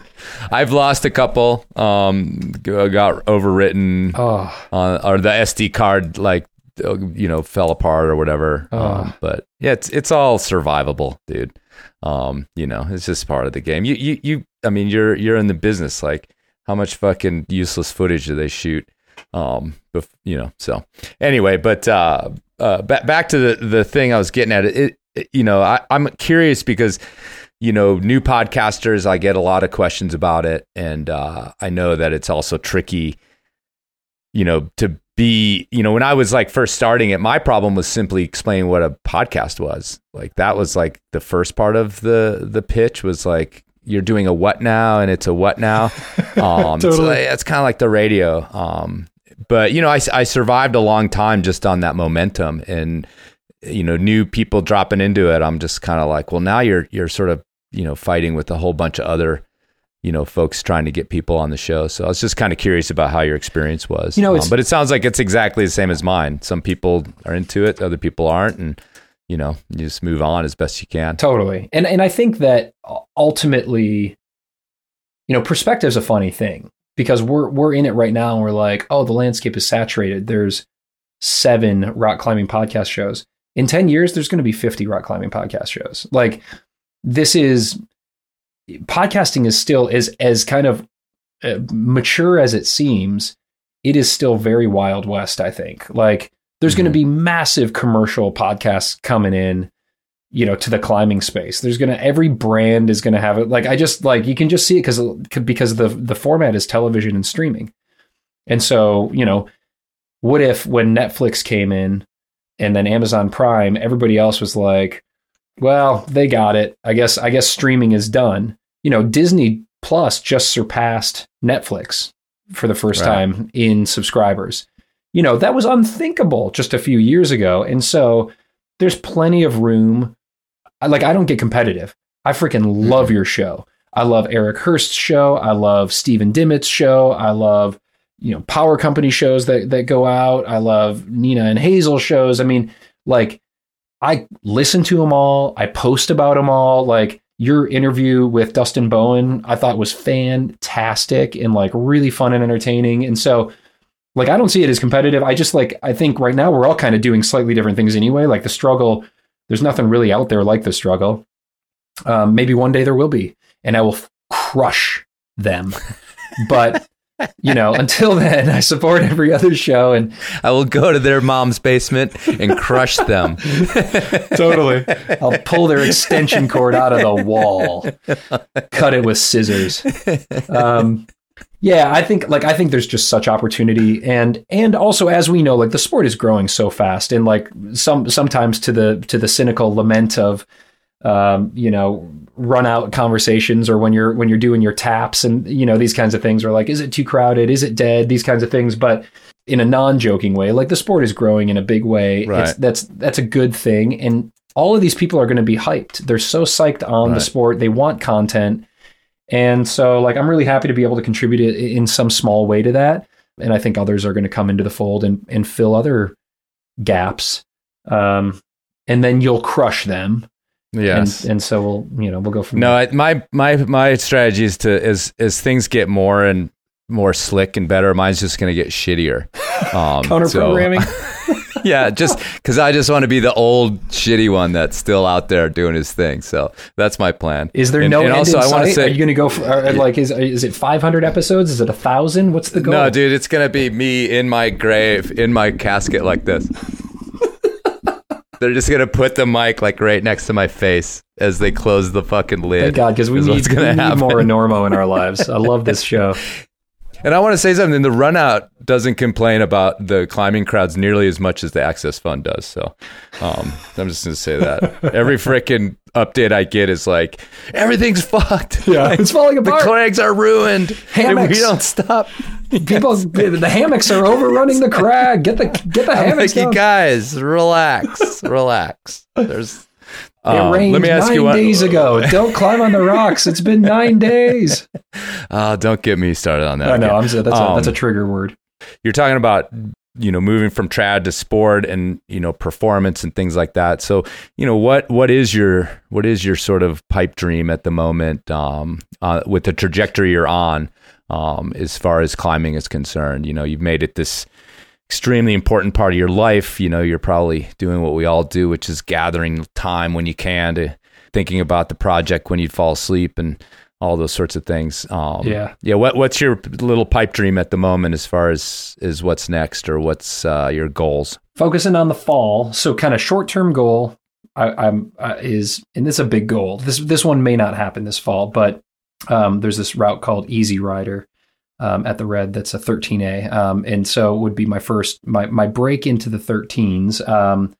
I've lost a couple. Um, got overwritten oh, on or the SD card like uh, you know fell apart or whatever. Oh. Um, but yeah, it's it's all survivable, dude. Um, you know, it's just part of the game. You you you. I mean, you're you're in the business. Like, how much fucking useless footage do they shoot? Um, bef- you know. So anyway, but uh, uh, back back to the the thing I was getting at. It, it you know, I, I'm curious because you know, new podcasters, I get a lot of questions about it, and uh, I know that it's also tricky you know, to be, you know, when I was like first starting it, my problem was simply explaining what a podcast was. Like that was like the first part of the the pitch was like you're doing a what now and it's a what now. [laughs] Um it's, Totally. like, it's kind of like the radio. Um but you know, I I survived a long time just on that momentum and you know, new people dropping into it. I'm just kind of like, well, now you're you're sort of, you know, fighting with a whole bunch of other you know, folks trying to get people on the show. So I was just kind of curious about how your experience was. You know, Um, but it sounds like it's exactly the same as mine. Some people are into it, other people aren't, and you know, you just move on as best you can. Totally. And and I think that ultimately, you know, perspective's a funny thing because we're we're in it right now and we're like, oh, the landscape is saturated. There's seven rock climbing podcast shows. In 10 years, there's going to be 50 rock climbing podcast shows. Like this is podcasting is still as as kind of uh, mature as it seems. It is still very wild west. I think like there's going to be massive commercial podcasts coming in you know to the climbing space. There's gonna every brand is gonna have it. Like i just like you can just see it because because the the format is television and streaming. And so you know what if when netflix came in and then amazon prime everybody else was like well they got it. I guess i guess streaming is done. You know disney plus just surpassed netflix for the first Right. time in subscribers. You know that was unthinkable just a few years ago. And so there's plenty of room I, like I don't get competitive. I freaking love mm-hmm. your show. I love Eric Hörst's show. I love Stephen Dimmitt's show. I love you know power company shows that that go out. I love Nina and Hazel shows. I mean, like I listen to them all. I post about them all. Like your interview with Dustin Bowen, I thought was fantastic and like really fun and entertaining. And so like I don't see it as competitive. I just like I think right now we're all kind of doing slightly different things anyway. Like the struggle, there's nothing really out there like the struggle. Um, maybe one day there will be, and I will f- crush them. but you know, [laughs] until then, I support every other show, and I will go to their mom's basement and crush them. [laughs] totally, I'll pull their extension cord out of the wall, cut it with scissors. Um, yeah, I think like I think there's just such opportunity. And and also as we know like the sport is growing so fast. And like some sometimes to the to the cynical lament of um, you know run out conversations or when you're when you're doing your taps and you know these kinds of things are like is it too crowded? Is it dead? These kinds of things. But in a non-joking way like the sport is growing in a big way. Right. it's, that's that's a good thing. And all of these people are going to be hyped. They're so psyched on Right. the sport. They want content and so, like, I'm really happy to be able to contribute in some small way to that. And I think others are going to come into the fold and, and fill other gaps. Um, and then you'll crush them. Yes. And, and so we'll, you know, we'll go from No, there. I, my my my strategy is to as as things get more and more slick and better, mine's just going to get shittier. [laughs] Um, Counter so- programming. [laughs] [laughs] yeah, just because I just want to be the old shitty one that's still out there doing his thing. So that's my plan. Is there And- no and also I want to say Are you going to go for uh, like is is it 500 episodes? Is it a thousand? What's the goal? no, dude. It's gonna be me in my grave in my casket like this. They're just gonna put the mic like right next to my face as they close the fucking lid. Thank God, because we need, we need more [laughs] Enormo in our lives. I love this show. [laughs] And I want to say something. The runout doesn't complain about the climbing crowds nearly as much as the Access Fund does. So um, I'm just going to say that. [laughs] Every freaking update I get is like, everything's fucked. [laughs] Yeah, it's falling [laughs] apart. The crags are ruined. And we Hammocks. don't stop. People, the hammocks are overrunning the crag. Get the get the hammocks like, you guys, relax, relax. There's. It Um, rained let me ask nine you what. days ago. [laughs] Don't climb on the rocks. It's been nine days. Oh, [laughs] don't get me started on that. I know. that's, a, that's a Um, trigger word. you're talking about you know moving from trad to sport and you know performance and things like that so you know what what is your what is your sort of pipe dream at the moment um uh, with the trajectory you're on um as far as climbing is concerned you know you've made it this extremely important part of your life you know you're probably doing what we all do which is gathering time when you can to thinking about the project when you'd fall asleep and all those sorts of things um Yeah. yeah what what's your little pipe dream at the moment as far as is what's next or what's uh, your goals Focusing on the fall. So, kind of short term goal. I, I'm uh, is and this is a big goal. This this one may not happen this fall, but um, there's this route called Easy Rider um, at the Red. That's a 13A, um, and so it would be my first my my break into the 13s. Um,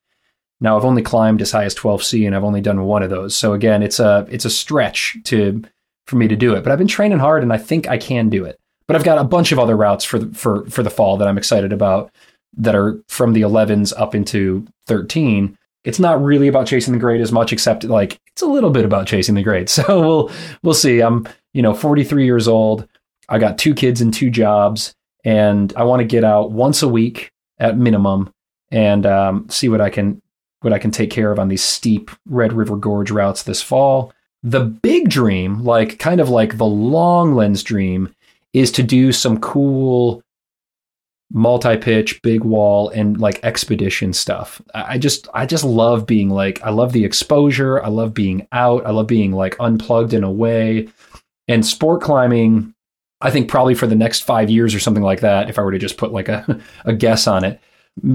now I've only climbed as high as 12C, and I've only done one of those. So again, it's a it's a stretch to for me to do it. But I've been training hard, and I think I can do it. But I've got a bunch of other routes for the, for for the fall that I'm excited about that are from the 11s up into 13. It's not really about chasing the grade as much, except like it's a little bit about chasing the grade. [laughs] So we'll we'll see. I'm you know 43 years old. I got two kids and two jobs, and I want to get out once a week at minimum and um, see what I can what I can take care of on these steep Red River Gorge routes this fall. The big dream, like kind of like the long lens dream, is to do some cool multi-pitch, big wall, and like expedition stuff. I just I just love being like I love the exposure. I love being out. I love being like unplugged in a way. And sport climbing, I think probably for the next five years or something like that, if I were to just put like a, [laughs] a guess on it,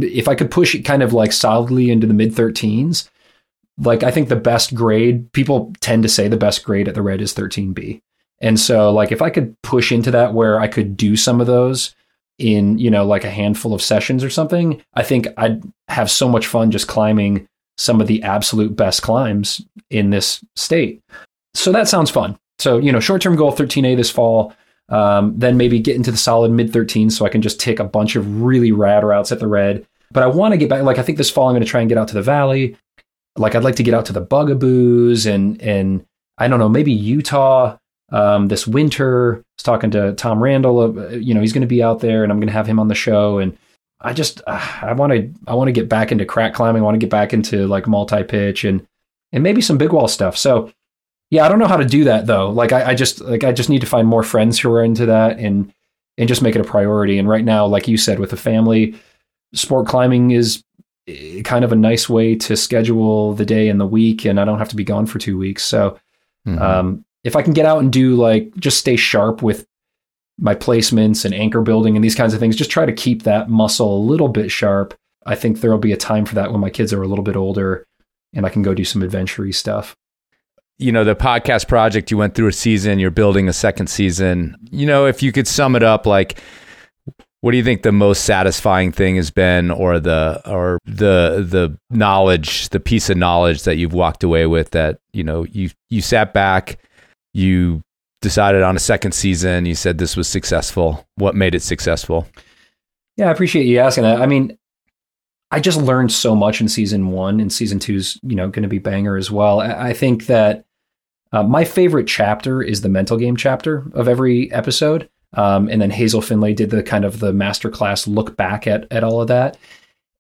if I could push it kind of like solidly into the mid 13s, like I think the best grade, people tend to say the best grade at the red is 13B. And so like if I could push into that where I could do some of those in, you know, like a handful of sessions or something, I think I'd have so much fun just climbing some of the absolute best climbs in this state. So that sounds fun. So, you know, short-term goal 13A this fall, um, then maybe get into the solid mid 13s so I can just take a bunch of really rad routes at the red. But I want to get back. Like I think this fall I'm going to try and get out to the valley. Like I'd like to get out to the Bugaboos and and I don't know maybe Utah um, this winter. I was talking to Tom Randall. Uh, you know he's going to be out there and I'm going to have him on the show. And I just uh, I want to I want to get back into crack climbing. I want to get back into like multi pitch and and maybe some big wall stuff. So yeah, I don't know how to do that though. Like I, I just like I just need to find more friends who are into that and and just make it a priority. And right now, like you said, with the family, sport climbing is eh, kind of a nice way to schedule the day and the week, and I don't have to be gone for two weeks. So Mhm. um, if I can get out and do like just stay sharp with my placements and anchor building and these kinds of things, just try to keep that muscle a little bit sharp. I think there'll be a time for that when my kids are a little bit older and I can go do some adventure stuff. You know the podcast project you went through a season you're building a second season you know if you could sum it up like what do you think the most satisfying thing has been or the or the the knowledge the piece of knowledge that you've walked away with that you know you you sat back you decided on a second season you said this was successful what made it successful Yeah, I appreciate you asking that. I mean, I just learned so much in season one, and season two's you know going to be banger as well. I, I think that uh, my favorite chapter is the mental game chapter of every episode, um, and then Hazel Findlay did the kind of the masterclass look back at at all of that,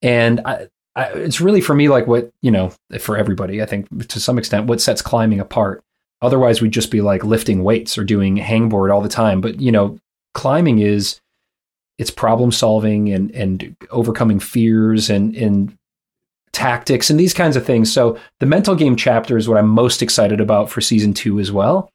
and I, I, it's really for me like what you know for everybody. I think to some extent what sets climbing apart. Otherwise, we'd just be like lifting weights or doing hangboard all the time. But you know, climbing is it's problem solving and and overcoming fears and and tactics and these kinds of things. So the mental game chapter is what I'm most excited about for season two as well.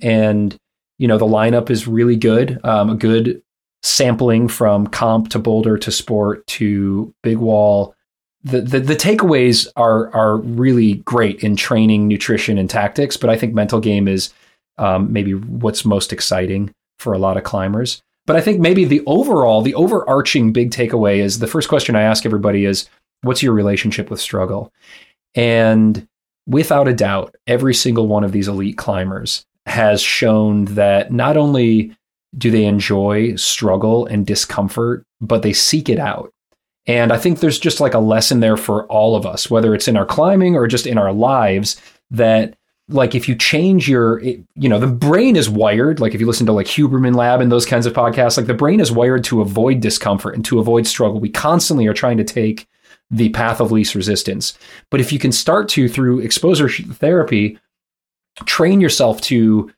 And you know the lineup is really good. Um, a good sampling from comp to boulder to sport to big wall. The, the the takeaways are are really great in training, nutrition, and tactics. But I think mental game is um, maybe what's most exciting for a lot of climbers. But I think maybe the overall, the overarching big takeaway is the first question I ask everybody is, what's your relationship with struggle? And without a doubt, every single one of these elite climbers has shown that not only do they enjoy struggle and discomfort, but they seek it out. And I think there's just like a lesson there for all of us, whether it's in our climbing or just in our lives, that like if you change your you know the brain is wired like if you listen to like huberman lab and those kinds of podcasts like the brain is wired to avoid discomfort and to avoid struggle we constantly are trying to take the path of least resistance but if you can start to through exposure therapy train yourself to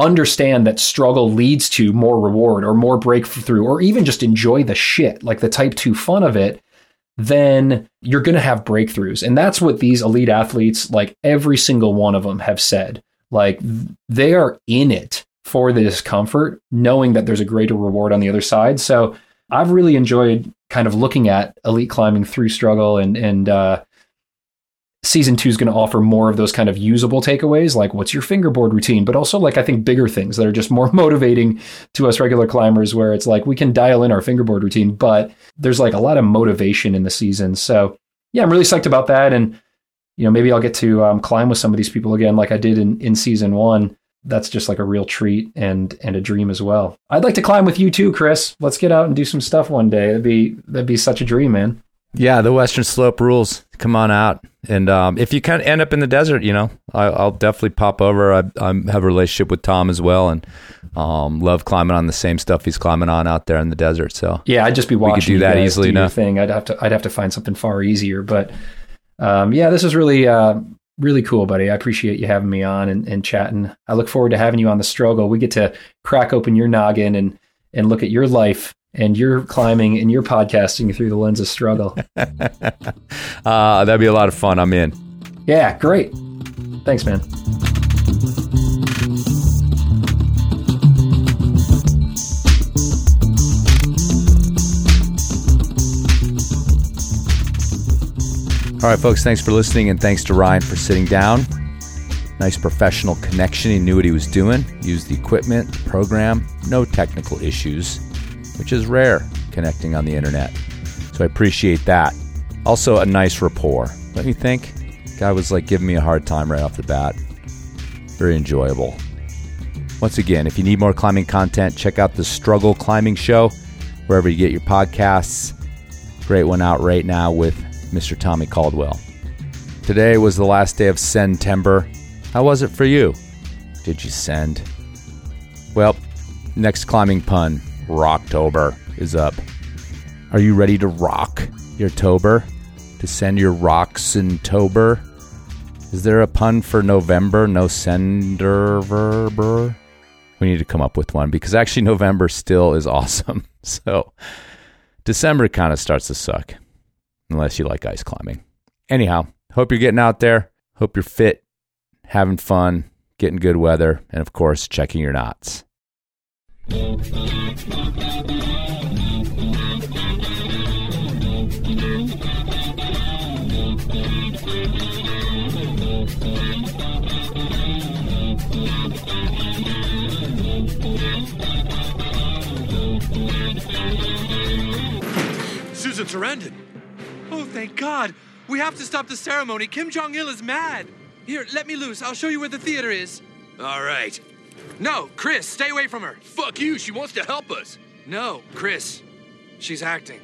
understand that struggle leads to more reward or more breakthrough or even just enjoy the shit like the type 2 fun of it then you're going to have breakthroughs. And that's what these elite athletes, like every single one of them, have said. Like they are in it for the discomfort, knowing that there's a greater reward on the other side. So I've really enjoyed kind of looking at elite climbing through struggle and, and, uh, season two is going to offer more of those kind of usable takeaways like what's your fingerboard routine but also like i think bigger things that are just more [laughs] motivating to us regular climbers where it's like we can dial in our fingerboard routine but there's like a lot of motivation in the season. So yeah i'm really psyched about that. And you know maybe i'll get to um, climb with some of these people again like i did in, in season one that's just like a real treat and and a dream as well i'd like to climb with you too chris let's get out and do some stuff one day that'd be that'd be such a dream man yeah the western slope rules come on out and um, if you kind of end up in the desert you know I, i'll definitely pop over i, I have a relationship with tom as well and um, love climbing on the same stuff he's climbing on out there in the desert so Yeah, I'd just be watching. We could do that easily do enough. Thing. I'd have to. I'd have to find something far easier. But um, yeah, this is really, uh, really cool, buddy. I appreciate you having me on and, and chatting. I look forward to having you on the struggle. We get to crack open your noggin and and look at your life and you're climbing and you're podcasting through the lens of struggle. [laughs] uh, that'd be a lot of fun. I'm in. Yeah, great. Thanks, man. All right, folks, thanks for listening, and thanks to Ryan for sitting down. Nice professional connection. He knew what he was doing, used the equipment, the program, no technical issues, which is rare connecting on the internet. So I appreciate that. Also, a nice rapport. Let me think. Guy was like giving me a hard time right off the bat. Very enjoyable. Once again, if you need more climbing content, check out the Struggle Climbing Show wherever you get your podcasts. Great one out right now with Mr. Tommy Caldwell. Today was the last day of September. How was it for you? Did you send? Well, next climbing pun, Rocktober, is up. Are you ready to rock your Tober? To send your rocks in Tober? Is there a pun for November? No sender? We need to come up with one because actually November still is [laughs] awesome. So December kind of starts to suck unless you like ice climbing. Anyhow, hope you're getting out there. Hope you're fit, having fun, getting good weather, and of course, checking your knots. Susan Sarandon. Oh, thank God. We have to stop the ceremony. Kim Jong il is mad. Here, let me loose. I'll show you where the theater is. All right. No, Chris, stay away from her. Fuck you. She wants to help us. No, Chris. She's acting.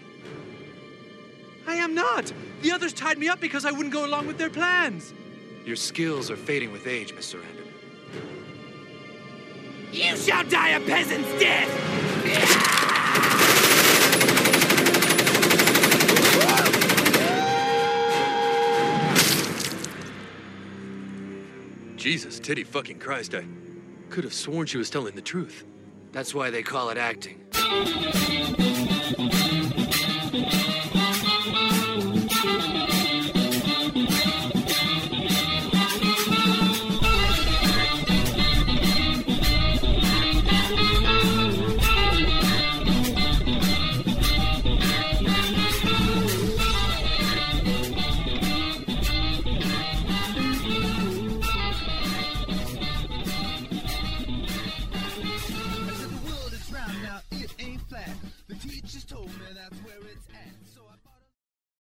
I am not. The others tied me up because I wouldn't go along with their plans. Your skills are fading with age, Miss Sarandon. You shall die a peasant's death! Jesus, titty fucking Christ, I could have sworn she was telling the truth. That's why they call it acting.